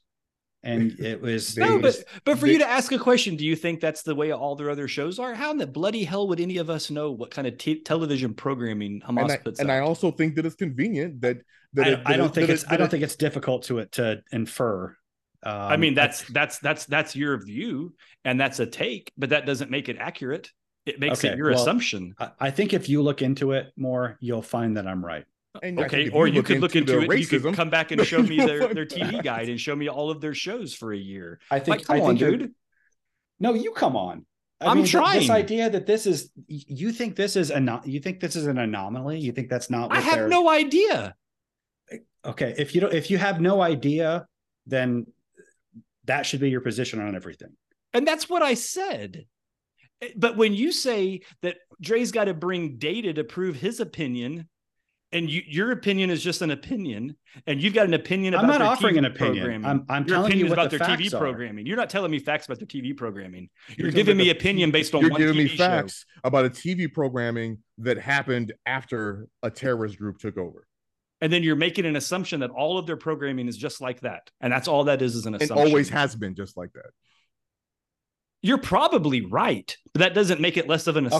and it was They- No, but but for they- you to ask a question, do you think that's the way all their other shows are? How in the bloody hell would any of us know what kind of t- television programming Hamas And, I, puts and out? I also think that it's convenient that that I, it- I don't it- think it's it- i don't think it's difficult to it to infer um, I mean, that's that's that's that's your view, and that's a take, but that doesn't make it accurate. It makes Okay, it your well, assumption. I, I think if you look into it more you'll find that i'm right and Okay, if or you could look into the it. You could come back and show me their, their TV guide and show me all of their shows for a year. I think. Like, come I on, think that- dude. No, you come on. I I'm mean, th- This idea that this is you think this is a you think this is an anomaly. You think that's not. What I have they're- no idea. Okay, if you don't, if you have no idea, then that should be your position on everything. And that's what I said. But when you say that Dre's got to bring data to prove his opinion, and you, your opinion is just an opinion, and you've got an opinion about I'm not their offering TV an opinion. programming. I'm, I'm your telling opinion you about the their TV are. programming. You're not telling me facts about their TV programming. You're, You're giving me the opinion based on You're giving TV me show. facts about a TV programming that happened after a terrorist group took over, and then you're making an assumption that all of their programming is just like that, and that's all that is is an assumption. always has been just like that. You're probably right, but that doesn't make it less of an Okay.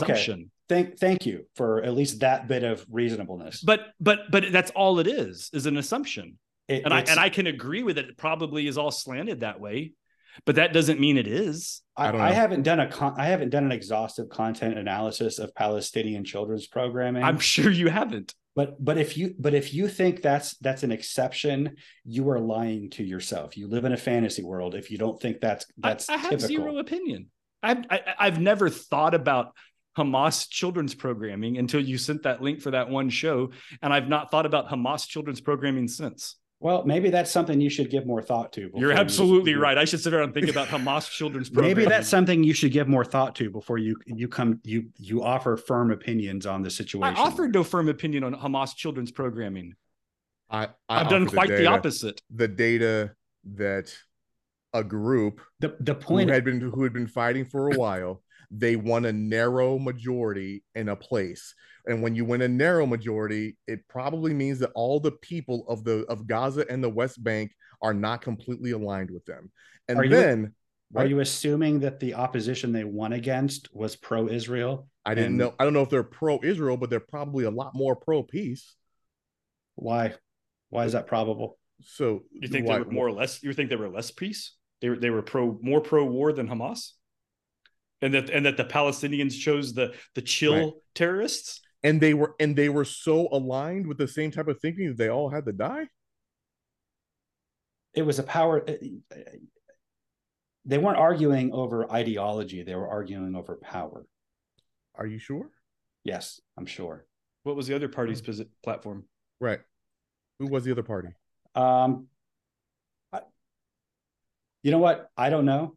Assumption. Thank, thank you for at least that bit of reasonableness. But but but that's all it is is an assumption. It- And I and I can agree with it. It probably is all slanted that way, but that doesn't mean it is. I, I I haven't done a con- I haven't done an exhaustive content analysis of Palestinian children's programming. I'm sure you haven't. but but if you but if you think that's that's an exception, you are lying to yourself. You live in a fantasy world if you don't think that's I, that's I have typical. zero opinion. I've I, I've never thought about Hamas children's programming until you sent that link for that one show, and I've not thought about Hamas children's programming since. Well, maybe that's something you should give more thought to. You're absolutely you- right. I should sit around and think about Hamas children's programming. Maybe that's something you should give more thought to before you you come you you offer firm opinions on the situation. I offered no firm opinion on Hamas children's programming. I, I I've done quite the data- opposite. The data that a group the the who point. had been who had been fighting for a while, they won a narrow majority in a place. And when you win a narrow majority, it probably means that all the people of the of Gaza and the West Bank are not completely aligned with them. And Are you- then Are right? you assuming that the opposition they won against was pro-Israel? I didn't and- know. I don't know if they're pro-Israel, but they're probably a lot more pro-peace. Why? Why is that probable? So You think why- they were more or less? You think they were less peace? They were they were pro more pro war than Hamas. And that and that the Palestinians chose the the chill Right. terrorists. and they were and they were so aligned with the same type of thinking that they all had to die. it was a power they weren't arguing over ideology they were arguing over power Are you sure? yes i'm sure What was the other party's posi- platform? Right. Who was the other party? um I, you know what i don't know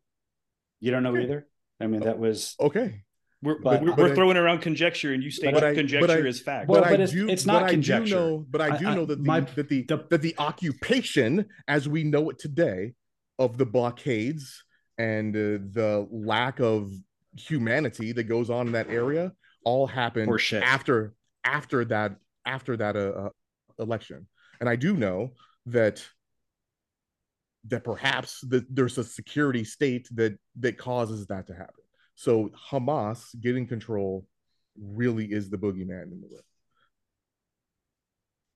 you don't know Okay. either i mean that was Okay, We're But- we're, but we're I- throwing around conjecture, and you state But that I- conjecture but I- is fact. Well, but, but I it's- do. it's but not I do conjecture. know. But I do I- I- know that the, my- that the the- that the occupation, as we know it today, of the blockades and uh, the lack of humanity that goes on in that area, all happened Horseshit. after after that after that uh, uh, election. And I do know that that perhaps that there's a security state that that causes that to happen. So Hamas getting control really is the boogeyman in the room.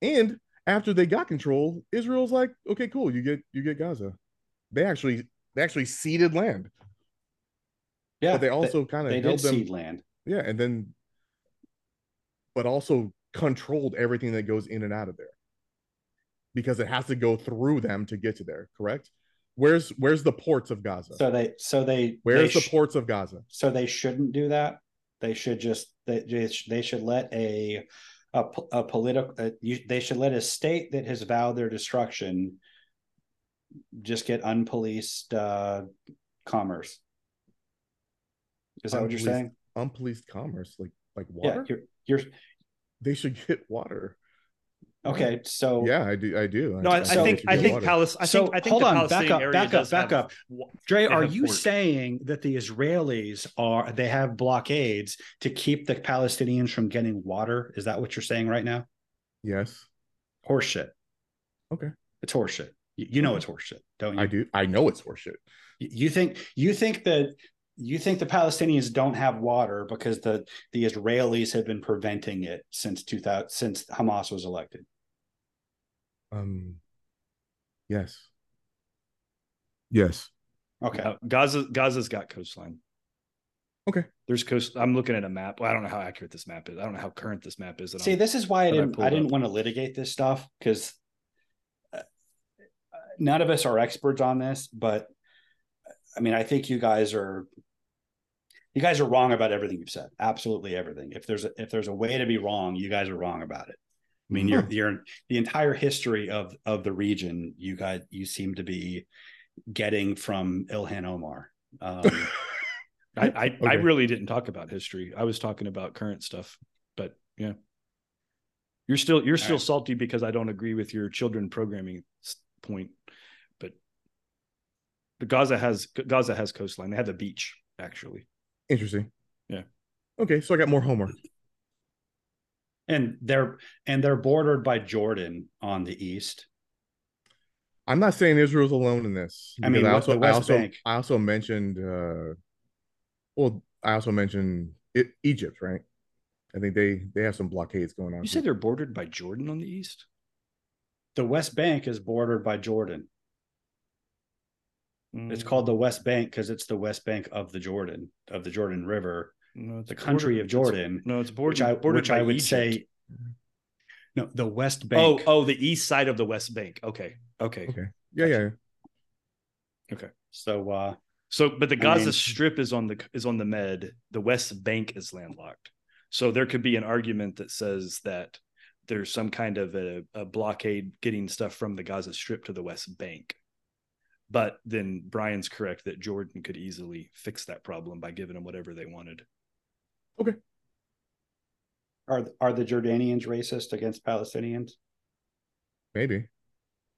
And after they got control, Israel's like, okay, cool, you get you get Gaza. They actually they actually ceded land, yeah but they also kind of they, did them, cede land yeah, and then, but also controlled everything that goes in and out of there, because it has to go through them to get to there. Correct? Where's where's the ports of Gaza? so they so they where's they the ports of Gaza? so they shouldn't do that they should just they, they should let a a, a political you, they should let a state that has vowed their destruction just get unpoliced uh commerce is that what you're saying Unpoliced commerce, like like yeah water. you're you're They should get water. Okay so Yeah, I do. I do. no, I, I So- think I think get water. I So, think I think hold on, back up, back up, back have up. Dre, are you ports. saying that the Israelis are they have blockades to keep the Palestinians from getting water? Is that what you're saying right now? yes, Horseshit. Okay. It's horseshit. You, you know it's horseshit, don't you? I do. I know it's horseshit. You think you think that you think the Palestinians don't have water because the the Israelis have been preventing it since 2000 since Hamas was elected. Um. Yes. Yes. Okay. Uh, Gaza Gaza's got coastline. Okay. There's coast. I'm looking at a map. Well, I don't know how accurate this map is. I don't know how current this map is. that See, I'm- this is why I didn't I, pulled didn't up. want to litigate this stuff because none of us are experts on this, but I mean, I think you guys are you guys are wrong about everything you've said. Absolutely everything. If there's a, if there's a way to be wrong, you guys are wrong about it. I mean, you're you're the entire history of of the region. You guys you seem to be getting from Ilhan Omar. Um, I I, I really didn't talk about history. I was talking about current stuff. But yeah, you're still you're still right. salty because I don't agree with your children programming point. But but Gaza has Gaza has coastline. They have a beach actually. Interesting. Yeah. Okay, so I got more homework. And they're and they're bordered by Jordan on the east. I'm not saying Israel's alone in this. I mean, I also, the I West also, Bank. I also mentioned. uh Well, I also mentioned it, Egypt, right? I think they they have some blockades going on. You said they're bordered by Jordan on the east? The West Bank is bordered by Jordan. It's Mm, called the West Bank because it's the West Bank of the Jordan of the Jordan River, no, the country bordered- of it's- Jordan, No, it's which bordered. I bordered which I would Egypt. say. No, the West Oh, Bank. oh, oh, the east side of the West Bank. Okay, okay. Okay. Yeah, yeah. Okay. So uh, So, but the I Gaza mean- Strip is on the is on the Med. The West Bank is landlocked. So there could be an argument that says that there's some kind of a, a blockade getting stuff from the Gaza Strip to the West Bank. But then Brian's correct that Jordan could easily fix that problem by giving them whatever they wanted. Are are the Jordanians racist against Palestinians? Maybe.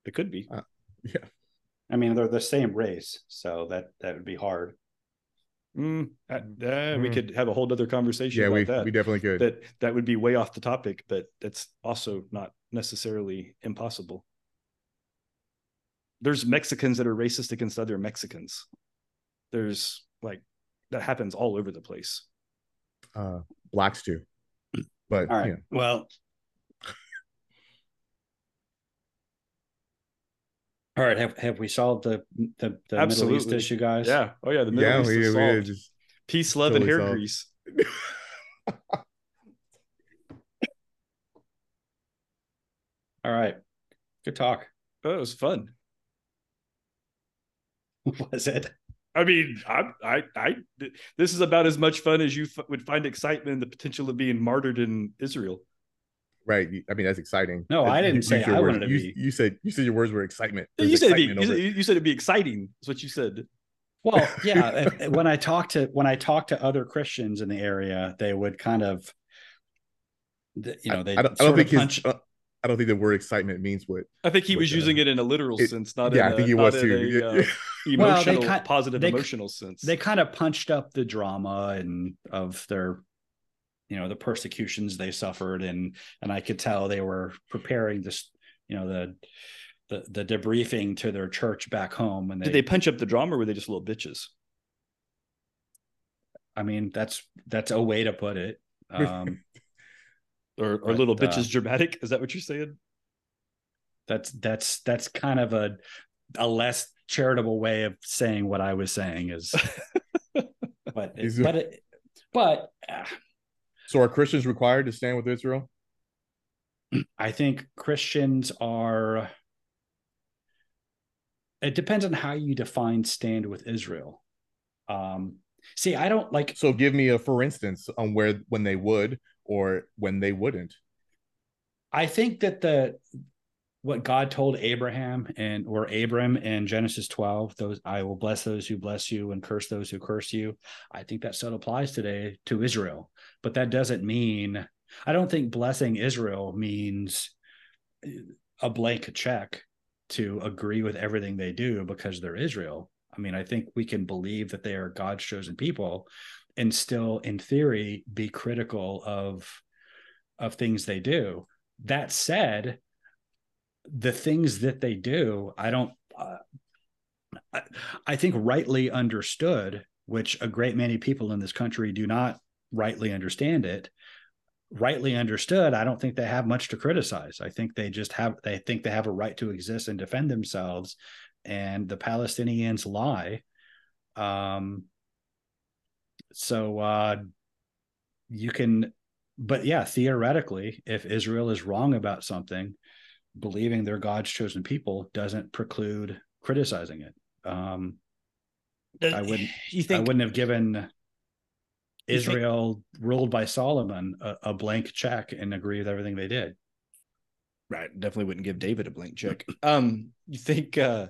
It could be. Yeah. I mean, they're the same race, so that that would be hard. Mm, uh, uh, We Mm. could have a whole other conversation Yeah, about we that. we definitely could. that that would be way off the topic, but that's also not necessarily impossible. There's Mexicans that are racist against other Mexicans. There's like that happens all over the place. Uh blacks too. But All right. yeah. Well. All right. Have have we solved the the, the Middle East issue, guys? Yeah. Oh yeah. The Middle Yeah, East we, is we solved. just Peace, love, and hair Totally grease. All right. Good talk. Oh, it was fun. Was it? I mean, I, I, I, this is about as much fun as you f- would find excitement in the potential of being martyred in Israel. Right. I mean, that's exciting. No, I didn't Use say your I words. wanted to you, be- You said you said your words were excitement. You There's said, it'd be, you, said, it. you said it'd be exciting. That's what you said. Well, yeah. when I talk to when I talk to other Christians in the area, they would kind of, you know, they I don't, I don't of think punch. his, uh, I don't think the word excitement means what. I think he was uh, using it in a literal it- sense, not yeah, in I a, think he was too. a, uh, Well, emotional, kind- positive they- emotional sense. they kind of punched up the drama and of their you know the persecutions they suffered and and i could tell they were preparing this you know the the, the debriefing to their church back home and they, Did they punch up the drama or were they just little bitches? i mean that's that's a way to put it um Or, or But, little uh, bitches dramatic? Is that what you're saying? that's that's that's kind of a a less charitable way of saying what i was saying is but it, Is- but it, but uh, So are Christians required to stand with Israel? I think Christians are. It depends on how you define stand with Israel. Um, see, I don't like. So give me a for instance on where when they would or when they wouldn't. I think that the what God told Abraham and or Abram in Genesis 12, those I will bless those who bless you and curse those who curse you. I think that still applies today to Israel. But that doesn't mean I don't think blessing Israel means uh, a blank check to agree with everything they do because they're Israel. I mean, I think we can believe that they are God's chosen people and still in theory be critical of of things they do. That said, the things that they do, I don't uh, I, I think rightly understood, which a great many people in this country do not rightly understand it. Rightly understood, I don't think they have much to criticize. I think they just have they think they have a right to exist and defend themselves, and the Palestinians lie. Um, so uh, you can, but yeah, theoretically, if Israel is wrong about something, believing they're God's chosen people doesn't preclude criticizing it. Um, I wouldn't. You think I wouldn't have given You think- Israel ruled by Solomon a, a blank check and agree with everything they did. Right. Definitely wouldn't give David a blank check. Um, you think uh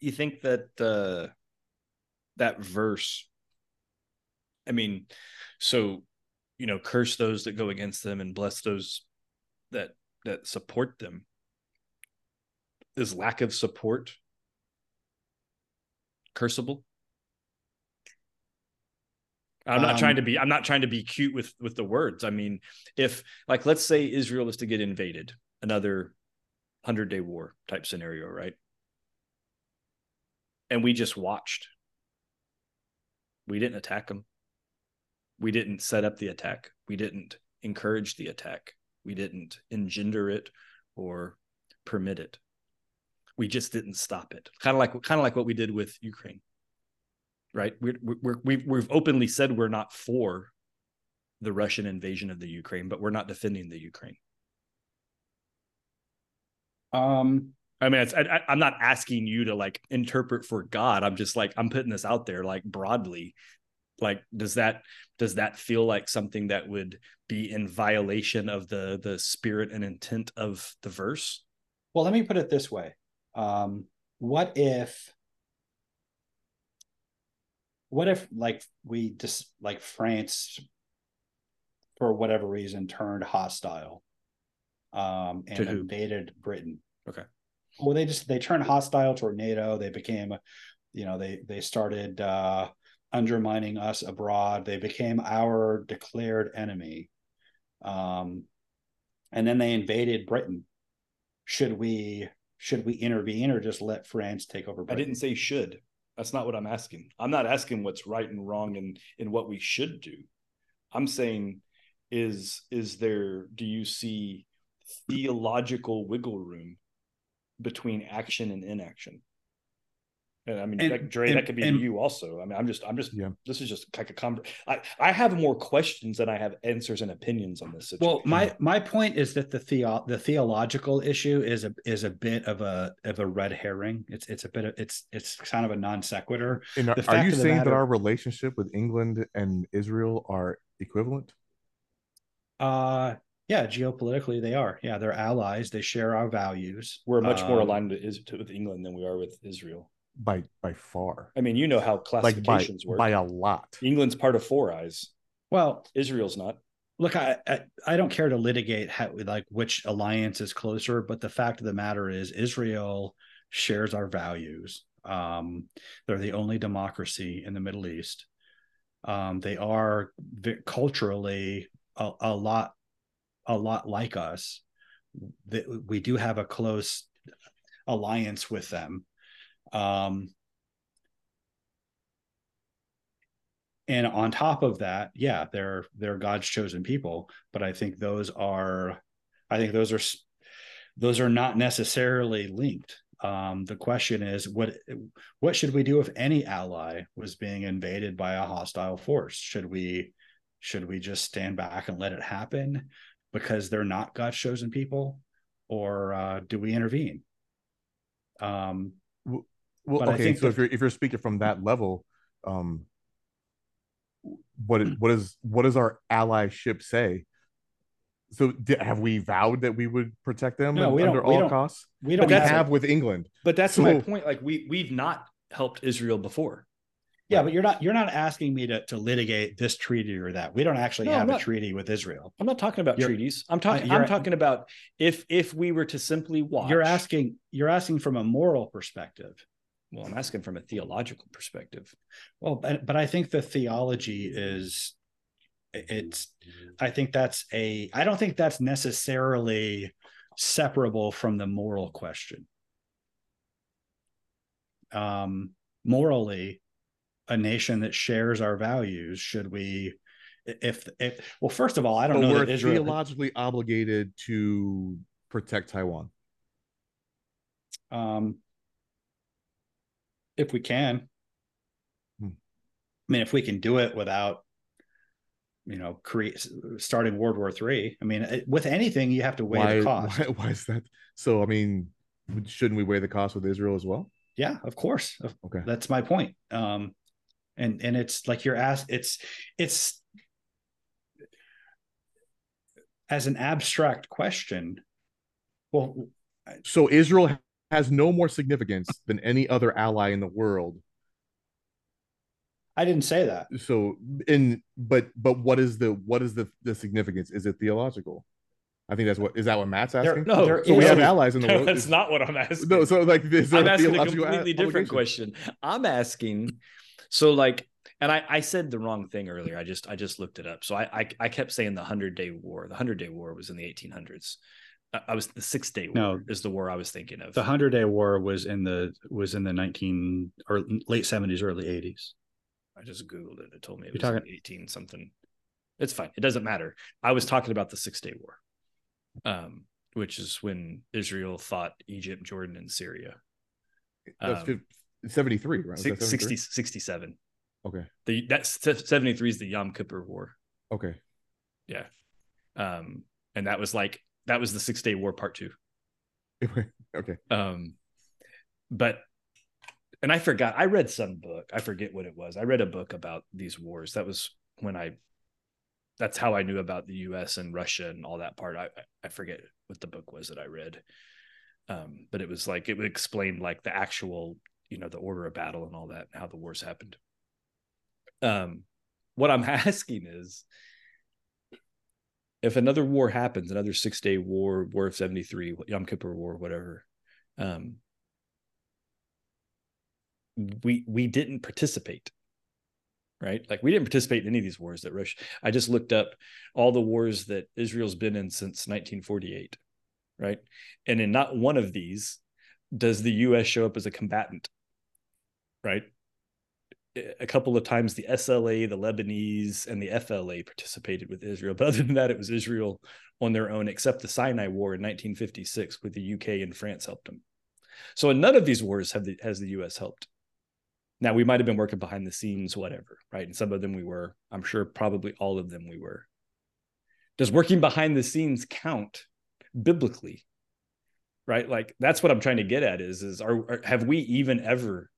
you think that uh that verse I mean, so you know, curse those that go against them and bless those that that support them. Is lack of support cursable? I'm not Um, trying to be I'm not trying to be cute with with the words. I mean, if like let's say Israel is to get invaded, another 100-day war type scenario, right? And we just watched. We didn't attack them. We didn't set up the attack. We didn't encourage the attack. We didn't engender it or permit it. We just didn't stop it. Kind of like kind of like what we did with Ukraine right? We're, we're, we've, we've openly said we're not for the Russian invasion of the Ukraine, but we're not defending the Ukraine. Um, I mean, it's, I, I'm not asking you to like interpret for God. I'm just like I'm putting this out there like broadly. Like, does that does that feel like something that would be in violation of the the spirit and intent of the verse? well, let me put it this way. Um, what if what if like we just like France for whatever reason turned hostile um and invaded Britain. Okay. Well, they just they turned hostile toward NATO. They became you know, they they started uh undermining us abroad. They became our declared enemy. Um and then they invaded Britain. Should we should we intervene or just let France take over I didn't say should. That's not what I'm asking. I'm not asking what's right and wrong and in what we should do. I'm saying is is there do you see theological wiggle room between action and inaction? And I mean, And- like, Dre, and- that could be and- you also. I mean, I'm just, I'm just, Yeah. this is just like a con. I, I have more questions than I have answers and opinions on this. Situation. Well, my my point is that the theo the theological issue is a is a bit of a of a red herring. It's it's a bit of it's it's kind of a non sequitur. Are, are you of the saying that our relationship with England and Israel are equivalent? Uh yeah, geopolitically they are. Yeah, they're allies. They share our values. we're much more Um, aligned to, to, with England than we are with Israel. By by far. I mean, you know how Like by classifications work. by a lot. England's part of Four Eyes. Well, Israel's not. look, I, I I don't care to litigate how like which alliance is closer, but the fact of the matter is Israel shares our values. Um, they're the only democracy in the Middle East. Um, they are culturally a, a lot a lot like us. That we do have a close alliance with them. Um, and on top of that yeah they're they're god's chosen people but i think those are i think those are those are not necessarily linked um the question is what what should we do if any ally was being invaded by a hostile force should we should we just stand back and let it happen because they're not god's chosen people or uh do we intervene um Well, But I okay. think So the- if you're if you're speaking from that level, um, what is- what is what does our allyship say? So di- have we vowed that we would protect them No, and- we don't- under we all don't- costs? we don't we have, have with England. But that's my point. Like we we've not helped Israel before. Yeah, but you're not you're not asking me to to litigate this treaty or that. We don't actually No, have a treaty with Israel. I'm not talking about You're- treaties. I'm talking. I'm talking about if if we were to simply watch. You're asking you're asking from a moral perspective. Well, I'm asking from a theological perspective. Well, but, but I think the theology is it's I think that's a I don't think that's necessarily separable from the moral question. Um morally a nation that shares our values should we if if well first of all I don't But know we're Israel theologically obligated to protect Taiwan. um if we can Hmm. i mean if we can do it without you know create starting world war three i mean with anything you have to weigh Why, the cost why? Why is that? So I mean, shouldn't we weigh the cost with Israel as well? yeah of course Okay. that's my point um and and it's like you're asked it's it's as an abstract question well So Israel has no more significance than any other ally in the world. i didn't say that So in but but what is the what is the the significance? Is it theological? I think that's what is that what Matt's There- asking? no, there so we have allies in the world. that's not what I'm asking. No, so like is I'm a asking a completely different obligation? question. I'm asking, so like, and I, I said the wrong thing earlier. I just I just looked it up. So I I, I kept saying the Hundred Day War. The Hundred Day War was in the 1800s. I, I was the Six Day War No. is the war I was thinking of. the hundred day war was in the was in the 19 or late 70s early 80s I just googled it. It told me it You're was talking- 18 something. It's fine. It doesn't matter. I was talking about the Six Day War, um, which is when Israel fought Egypt, Jordan, and Syria. That's Um, fif- 73, right? Was Six- 73? 60, 67. Okay. The that's 73 is the Yom Kippur War. Okay. Yeah. Um, and that was like that was the six day war part two. okay. Um, but and I forgot, I read some book, I forget what it was. I read a book about these wars. That was when I that's how I knew about the US and Russia and all that part. I I forget what the book was that I read. Um, but it was like it would explain like the actual, you know, the order of battle and all that, and how the wars happened. Um, what I'm asking is if another war happens, another six day war, War of 73, Yom Kippur War, whatever, um, we we didn't participate. Right. Like we didn't participate in any of these wars that Russia. I just looked up all the wars that Israel's been in since 1948. Right. And in not one of these does the US show up as a combatant. Right a couple of times the SLA, the Lebanese, and the FLA participated with Israel. But other than that, it was Israel on their own, except the Sinai War in 1956, with the UK and France helped them. So in none of these wars have the, has the US helped. Now we might have been working behind the scenes, whatever, right? And some of them we were. I'm sure probably all of them we were. Does working behind the scenes count biblically? Right? Like that's what I'm trying to get at is is are, are have we even ever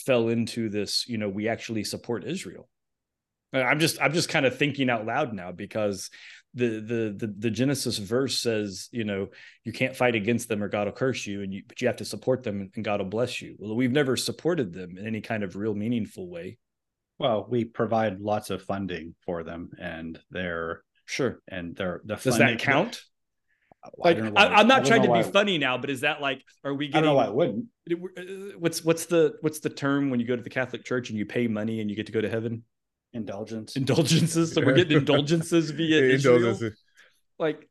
fell into this, you know, we actually support Israel? I'm just I'm just kind of thinking out loud now because the the the, the Genesis verse says, you know, you can't fight against them or God will curse you, and you but you have to support them and God will bless you. Well, we've never supported them in any kind of real meaningful way. Well, we provide lots of funding for them, and they're sure, and they're the does funding, that count? I Like, don't know I, why- am not don't trying to be why- funny now, but is that like, are we I don't getting? know why it wouldn't. uh, What's what's the what's the term when you go to the Catholic Church and you pay money and you get to go to heaven? Indulgence. Indulgences. So we're getting indulgences via Israel. Indulgences. Like,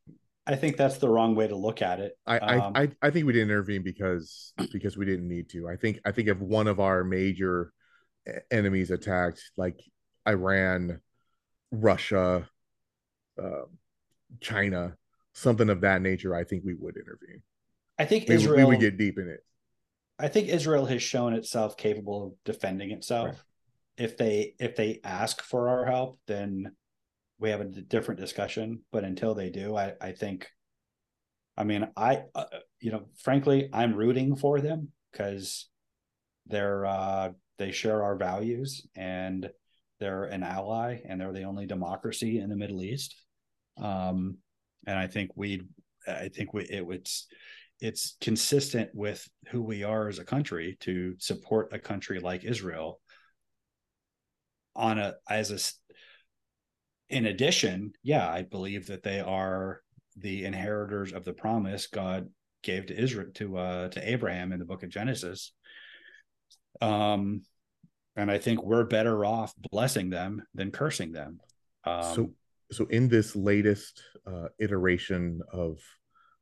I think that's the wrong way to look at it. I, Um, I I I think we didn't intervene because because we didn't need to. I think I think if one of our major enemies attacked, like Iran, Russia, uh, China, something of that nature, I think we would intervene. I think We, Israel. we would get deep in it. I think Israel has shown itself capable of defending itself. Right. If they if they ask for our help, then we have a different discussion. But until they do, I I think, I mean, I uh, you know, frankly, I'm rooting for them because they're uh, they share our values and they're an ally and they're the only democracy in the Middle East. Um, and I think we, I think we it was it's consistent with who we are as a country to support a country like Israel on a as a in addition yeah i believe that they are the inheritors of the promise god gave to israel to uh to abraham in the book of genesis. Um and i think we're better off blessing them than cursing them. Um so so in this latest uh, iteration of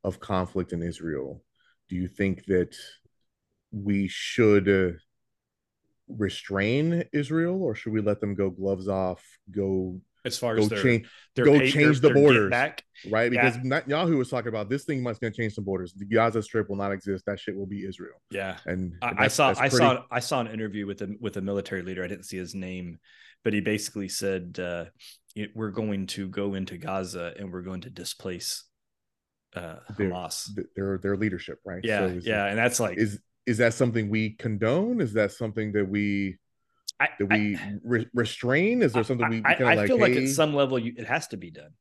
of conflict in Israel, do you think that we should uh, restrain Israel, or should we let them go gloves off, go as far go as their, change their go pay- change the borders. back, right? Yeah. Because Netanyahu was talking about this thing must going to change some borders. The Gaza Strip will not exist. That shit will be Israel. yeah. And I, I saw I pretty- saw I saw an interview with a with a military leader. I didn't see his name, but he basically said uh, it- we're going to go into Gaza and we're going to displace uh, Their- Hamas. th- their their leadership, right? Yeah, So is, yeah, and that's like Is is that something we condone? Is that something that we I, that we re- restrain? Is there something we I, kind I of like? I feel like at some level you, it has to be done,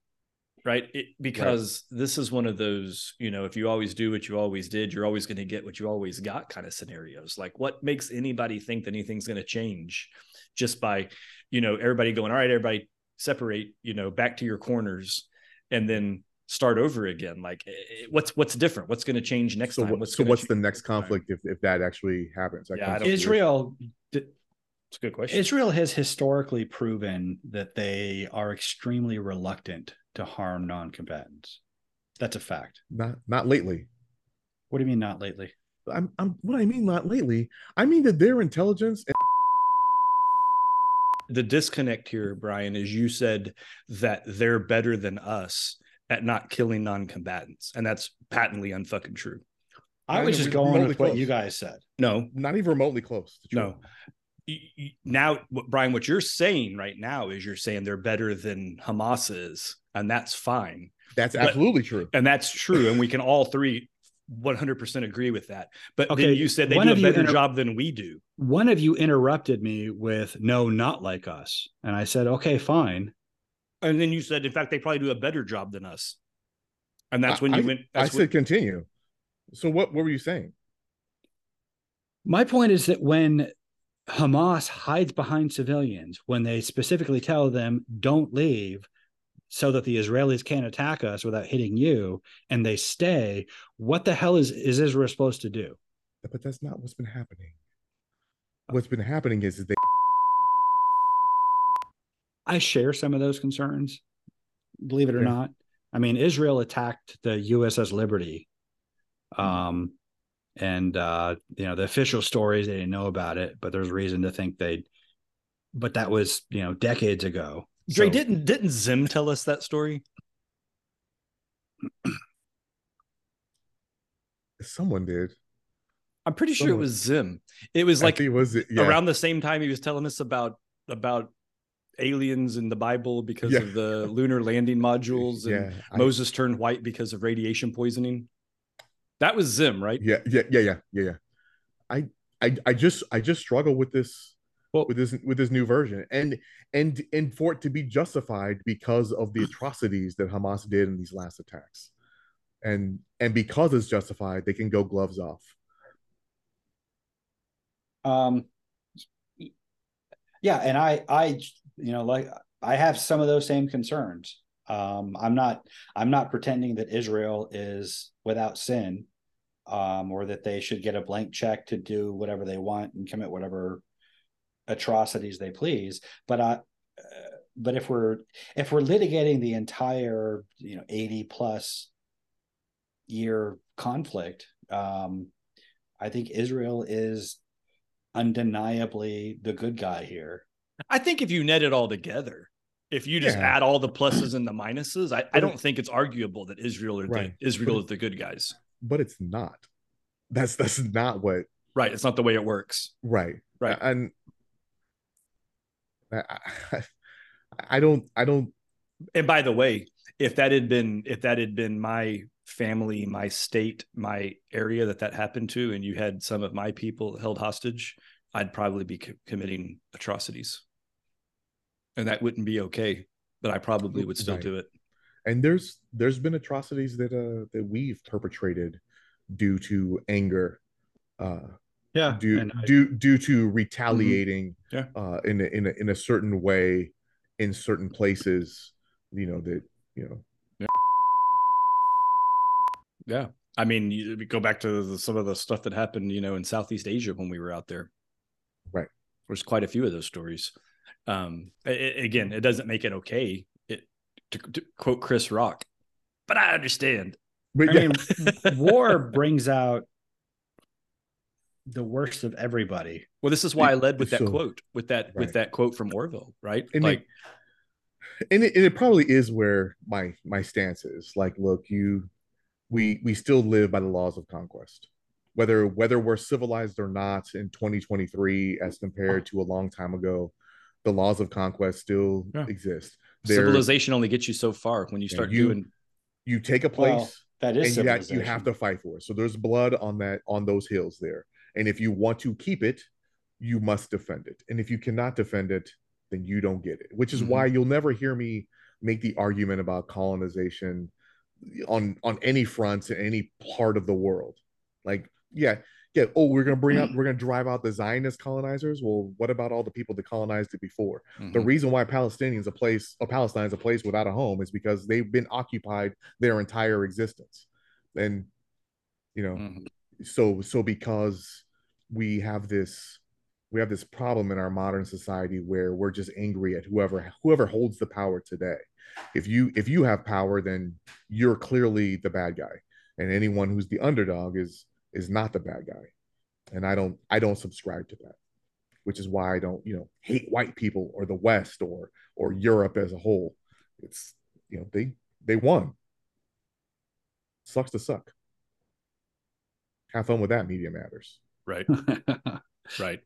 right? It, because this is one of those, you know, if you always do what you always did, you're always going to get what you always got kind of scenarios. Like, what makes anybody think that anything's going to change just by, you know, everybody going, all right, everybody separate, you know, back to your corners, and then start over again. Like, eh, eh, what's what's different? What's going to change next so time? What's so what's the next conflict if, if that actually happens? That Yeah, I don't- israel It's a good question. Israel has historically proven that they are extremely reluctant to harm non-combatants. That's a fact. not not lately. What do you mean not lately? I'm, I'm what I mean not lately. I mean that their intelligence and the disconnect here, Brian, is you said that they're better than us at not killing non-combatants, and that's patently unfucking true. I was just going remotely with what you guys said. No, not even remotely close. to no. true. Y- y- Now, Brian, what you're saying right now is you're saying they're better than Hamas is, and that's fine, That's But- absolutely true. and that's true, and we can all three 100% agree with that. But Okay, then you said they one do a better inter- job than we do. One of you interrupted me with no, not like us. And I said, okay, fine. And then you said, in fact, they probably do a better job than us. And that's when you I, went. I That's said when, continue. So what what were you saying? My point is that when Hamas hides behind civilians, when they specifically tell them, don't leave so that the Israelis can't attack us without hitting you, and they stay, what the hell is, is Israel supposed to do? But that's not what's been happening. What's been happening is, is they I share some of those concerns, believe it or Okay. not. I mean, Israel attacked the USS Liberty. Um, and uh, you know, the official stories they didn't know about it, but there's reason to think they but that was, you know, decades ago. Dre, So- didn't didn't Zim tell us that story? someone did. I'm pretty sure it was Zim. It was like it was yeah. around the same time he was telling us about about aliens in the Bible because Yeah. of the lunar landing modules and yeah, I- Moses turned white because of radiation poisoning. That was Zim, right? yeah, yeah, yeah, yeah, yeah, yeah. I, I, I just, I just struggle with this, With this, with this new version, and and and for it to be justified because of the atrocities that Hamas did in these last attacks, and and because it's justified, they can go gloves off. Um, yeah, and I, I, you know, like I have some of those same concerns. Um, I'm not, I'm not pretending that Israel is without sin, um, or that they should get a blank check to do whatever they want and commit whatever atrocities they please. But I, uh, but if we're if we're litigating the entire, you know, 80 plus year conflict, um, I think Israel is undeniably the good guy here. I think if you net it all together, if you just Yeah. add all the pluses and the minuses, I, I don't think it's arguable that Israel are Right. the Israel is the good guys. But it's not. That's that's not what. Right. It's not the way it works. Right. Right. And I, I, don't, I don't. And by the way, if that had been if that had been my family, my state, my area that that happened to, and you had some of my people held hostage, I'd probably be co- committing atrocities, and that wouldn't be okay. But I probably would still Right. do it. and there's there's been atrocities that uh that we've perpetrated due to anger uh Yeah. due I- due due to retaliating Yeah. uh in a, in a, in a certain way in certain places you know that you know Yeah. Yeah. I mean, you we go back to the, some of the stuff that happened, you know, in Southeast Asia when we were out there. Right. There's quite a few of those stories. Um, a- a- again, it doesn't make it okay. It to, to quote Chris Rock, but I understand. but I yeah, mean, war brings out the worst of everybody. Well, this is why I led with that so- quote, with that with that quote from Orville, right? And like, and it, and it probably is where my my stance is like look you we we still live by the laws of conquest whether whether we're civilized or not in 2023 as compared to a long time ago the laws of conquest still Yeah. exist They're- civilization only gets you so far when you start you- doing. you take a place Well, that is and you, ha- you have to fight for it so there's blood on that on those hills there and if you want to keep it you must defend it and if you cannot defend it then you don't get it which is Mhm. why you'll never hear me make the argument about colonization on on any fronts in any part of the world like yeah yeah oh we're gonna bring out we're gonna drive out the zionist colonizers well what about all the people that colonized it before the Mhm. reason why Palestinians a place or Palestine's a place without a home is because they've been occupied their entire existence. And you know, Mhm. so so because we have this we have this problem in our modern society where we're just angry at whoever whoever holds the power today. If you if you have power, then you're clearly the bad guy. And anyone who's the underdog is is not the bad guy. And I don't I don't subscribe to that which is why I don't, you know, hate white people or the West or or Europe as a whole. It's you know they they won. Sucks to suck. Have fun with that. Media matters. Right, right.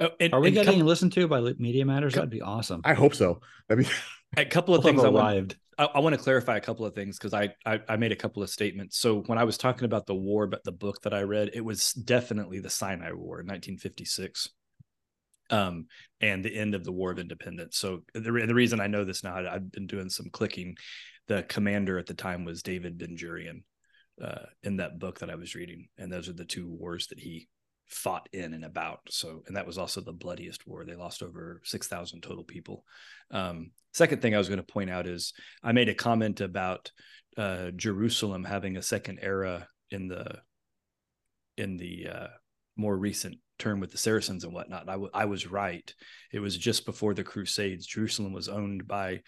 Oh, and, Are we and getting come- listened to by Media Matters? That'd be awesome. I hope so. I mean, a couple of things arrived. I, I want to clarify a couple of things because I, I I made a couple of statements. So when I was talking about the war, but the book that I read, it was definitely the Sinai War in 1956, um, and the end of the War of Independence. So the re- the reason I know this now, I- I've been doing some clicking. The commander at the time was David Ben Gurion, uh, in that book that I was reading, and those are the two wars that he fought in and about. So, and that was also the bloodiest war. They lost over 6,000 total people. Um, second thing I was going to point out is I made a comment about uh, Jerusalem having a second era in the in the uh, more recent term with the Saracens and whatnot. I, w- I was right. It was just before the Crusades. Jerusalem was owned by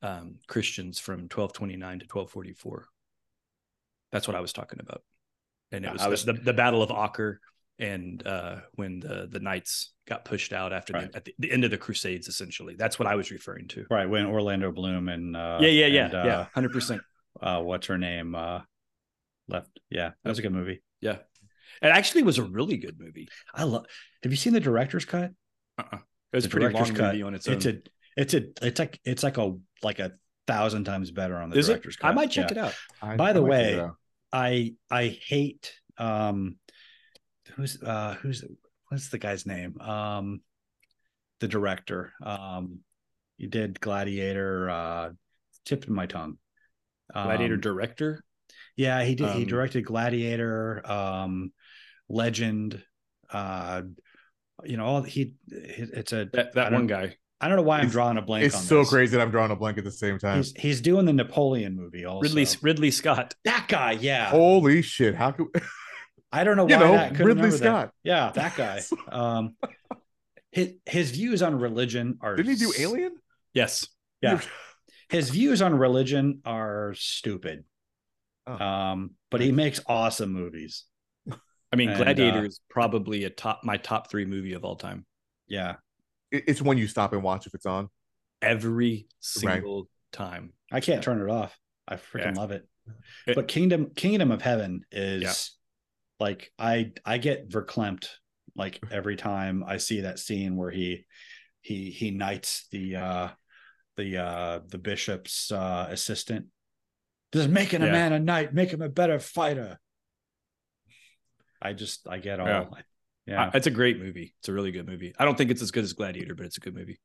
um, Christians from 1229 to 1244. That's what I was talking about. And it was, was- the, the Battle of Acre and uh, when the the knights got pushed out after Right. the, at the, the end of the Crusades, essentially. That's what I was referring to. Right when Orlando Bloom and uh, yeah, yeah, yeah, and, uh, yeah, hundred percent. Uh, what's her name? Uh, left. Yeah, that was a good movie. Yeah, It actually was a really good movie. I love. Have you seen the director's cut? Uh-uh. It was The a pretty long director's cut. movie on its own. It's a. It's a. It's like. It's like a like a thousand times better on the Is it? director's cut. I might check Yeah. it out. I- By I the might way. I I hate um who's uh who's what's the guy's name? Um the director. Um he did Gladiator uh tipped in my tongue. Gladiator Um, director. yeah, he did he um, directed Gladiator, um Legend, uh you know, all he it's a That that one guy. I don't know why I'm It's- drawing a blank It's on so this. crazy that I'm drawing a blank at the same time. He's he's doing the Napoleon movie also. Ridley Ridley Scott. that guy, yeah. Holy shit! How could I don't know why you know that, I couldn't Ridley remember that. Scott? Yeah, that guy. Um, his his views on religion are. Didn't he do Alien? Yes. Yeah, his views on religion are stupid. Oh. Um, but he makes awesome movies. I mean, And, Gladiator uh, is probably a top my top three movie of all time. Yeah, It's one you stop and watch if it's on. Every single time. I can't turn it off. I freaking Yeah. love it. It- But Kingdom Kingdom of Heaven is Yeah. Like I I get verklempt like every time I see that scene where he he he knights the uh the uh the bishop's uh assistant. Just making a Yeah. man a knight, make him a better fighter. I just I get all Yeah. yeah. It's a great movie. It's a really good movie. I don't think it's as good as Gladiator, but it's a good movie.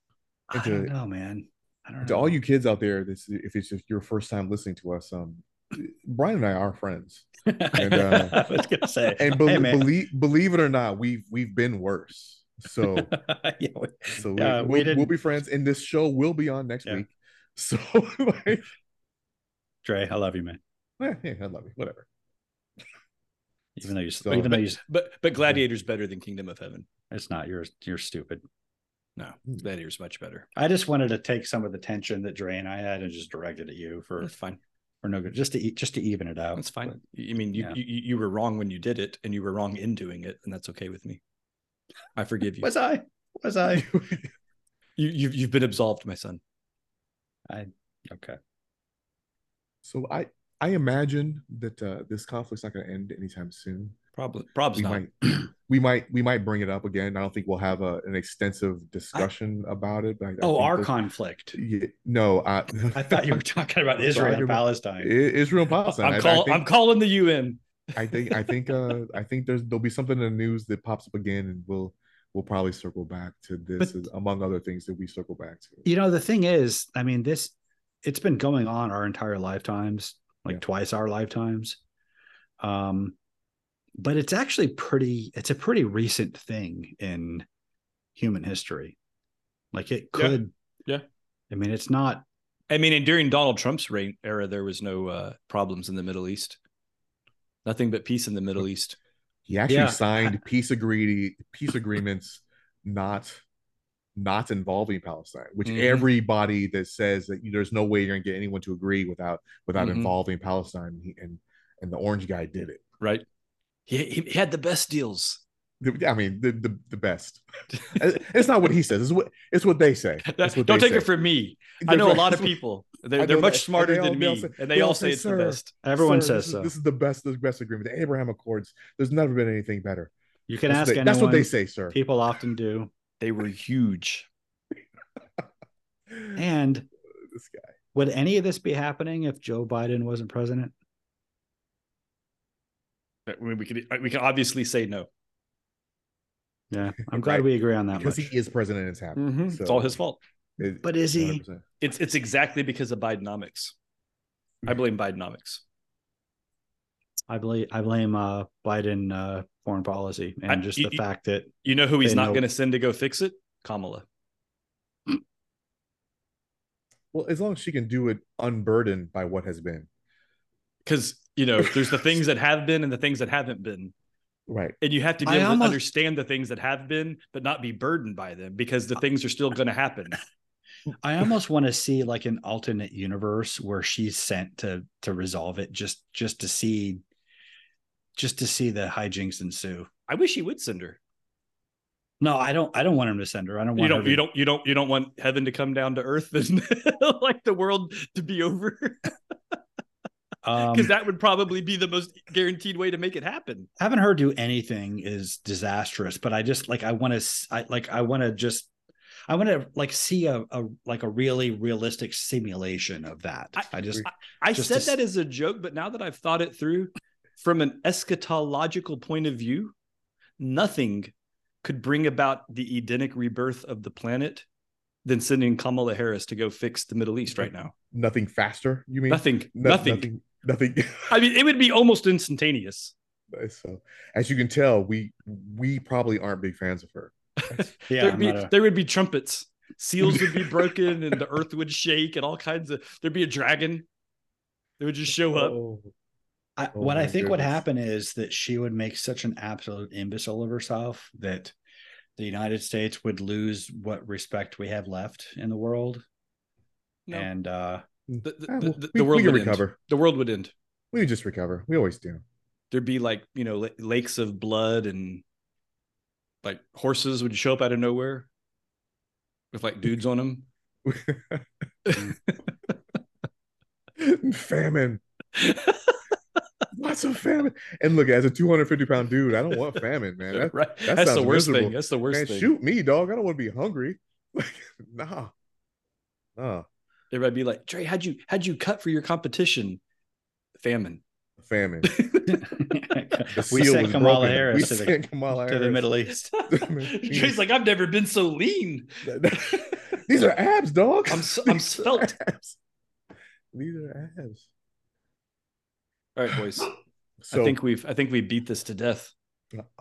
I, don't know, man. I don't To know. all you kids out there, this if it's just your first time listening to us, um, Brian and I are friends, And, uh, I was gonna say, and be- hey, believe believe it or not, we've we've been worse. So yeah, we- so we, Yeah, we we'll, we'll be friends, and this show will be on next Yeah. week. So like, Dre, I love you, man. eh, yeah, I love you. Whatever. Even though you, So- even though you, But but Gladiator's better than Kingdom of Heaven. it's not. You're you're stupid. No, Gladiator's much better. I just wanted to take some of the tension that Dre and I had and just direct it at you for That's fine. For no good, just to e- just to even it out. That's fine. I mean, you, yeah. you you were wrong when you did it, and you were wrong in doing it, and that's okay with me. I forgive you. Was I? Was I? You you've you've been absolved, my son. I okay. so I I imagine that uh, this conflict's not going to end anytime soon. Probably probably we not. might we might we might bring it up again. I don't think we'll have a, an extensive discussion about it. I, I Oh, think our that- conflict. Yeah, no, I, I thought you were talking about Israel and Palestine. Israel and Palestine. I- I'm I call, think- I'm calling the UN. I think I think uh I think there's there'll be something in the news that pops up again and we'll we'll probably circle back to this But- among other things that we circle back to. You know, the thing is, I mean, this it's been going on our entire lifetimes, like Yeah. twice our lifetimes. Um, but it's actually pretty, it's a pretty recent thing in human history. Like it could, Yeah. I mean, it's not I mean, and during Donald Trump's reign era, there was no uh, problems in the Middle East. Nothing but peace in the Middle East. He actually Yeah. signed peace agree peace agreements not not involving Palestine, which Mhm. everybody that says that there's no way you're gonna get anyone to agree without without Mhm. involving Palestine he, and and the orange guy did it. right? He, he had the best deals. I mean the the, the best. it's not what he says, it's what it's what they say. What Don't they take say. it from me. I know a lot of people. They're, they're much smarter they all- than me, say- and they, they all all say it's the best. everyone says this is- so. This is the best, the best agreement. The Abraham Accords. There's never been anything better. you can That's, ask they, anyone. that's what they say, sir. People often do. They were huge. And this guy. would any of this be happening if Joe Biden wasn't president? I mean, we could we can obviously say no. Yeah, I'm glad Right. we agree on that because much. he is president. It's happening. It's all his fault. It- But is he? 100%. It's it's exactly because of Bidenomics. I blame Bidenomics. I blame I blame uh, Biden uh, foreign policy and I- just you- the you- fact that You know who he's not going to send to go fix it? Kamala. Well, as long as she can do it unburdened by what has been. Because you know, there's the things that have been and the things that haven't been. Right. And you have to be I able almost- to understand the things that have been, but not be burdened by them because the things are still going to happen. I almost want to see like an alternate universe where she's sent to to resolve it just just to see just to see the hijinks ensue. I wish he would send her. No, I don't I don't want him to send her. I don't want You don't. to- You don't. You don't. You don't want heaven to come down to earth and like the world to be over. Um, because that would probably be the most guaranteed way to make it happen. having her do anything is disastrous but i just like i want to i like i want to just i want to like see a, a like a really realistic simulation of that i, I- just I Just said to that as a joke, but now that I've thought it through from an eschatological point of view, nothing could bring about the Edenic rebirth of the planet than sending Kamala Harris to go fix the Middle East right now. Nothing faster, you mean? Nothing, No- nothing. Nothing. Nothing. I mean, it would be almost instantaneous. so, as you can tell, we we probably aren't big fans of her. yeah There'd be, a- there would be trumpets, seals would be broken, and the earth would shake, and all kinds of. There'd be a dragon. That would just show up. Oh, I, Oh what I my think would happen is that she would make such an absolute imbecile of herself that the United States would lose what respect we have left in the world. No, And uh the, the, Ah, the, well, the we- world we would end. recover. The world would end. We would just recover. We always do. there'd be like you know la- lakes of blood and like horses would show up out of nowhere with like dudes on them famine. Lots of famine. And look, as a 250 pound dude, I don't want famine, man. That, right that that's the worst miserable. thing that's the worst man, thing shoot me, dog. I don't want to be hungry. Like, nah. Nah. Everybody be like trey how'd you how'd you cut for your competition famine Famine. The seal sent Kamala broken. Harris we to the, sent Kamala to the Middle East. trey's like i've never been so lean These are abs, dog. I'm s- I'm These are svelte. abs. These are abs. all right boys So i think we've i think we beat this to death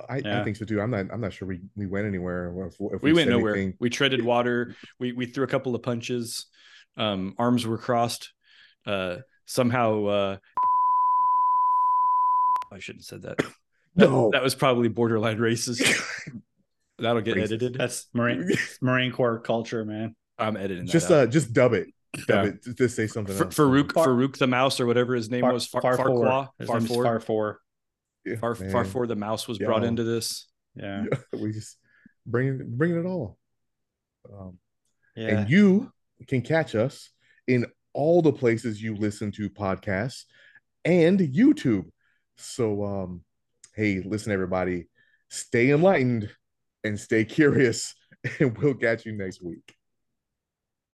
I, I think so too. I'm not. I'm not sure we, we went anywhere. If, if we went nowhere anything. we treaded water we we threw a couple of punches um arms were crossed uh somehow uh i shouldn't have said that That- No. that was probably borderline racist that'll get Racist. edited That's Marine Marine Corps culture, man. i'm editing that just out. uh, just dub it. Dub Yeah. it. Just- Just say something Fa- else. Farouk Far- Farouk the mouse or whatever his name Far, was Far, Far Farquaad His name is Farfour Farfour. Yeah, Far, man. Farfour the mouse was brought into this Yeah. we just bringing bringing it all. Um, Yeah. And you can catch us in all the places you listen to podcasts and YouTube. So, um, hey, listen, everybody, stay enlightened and stay curious, and we'll catch you next week.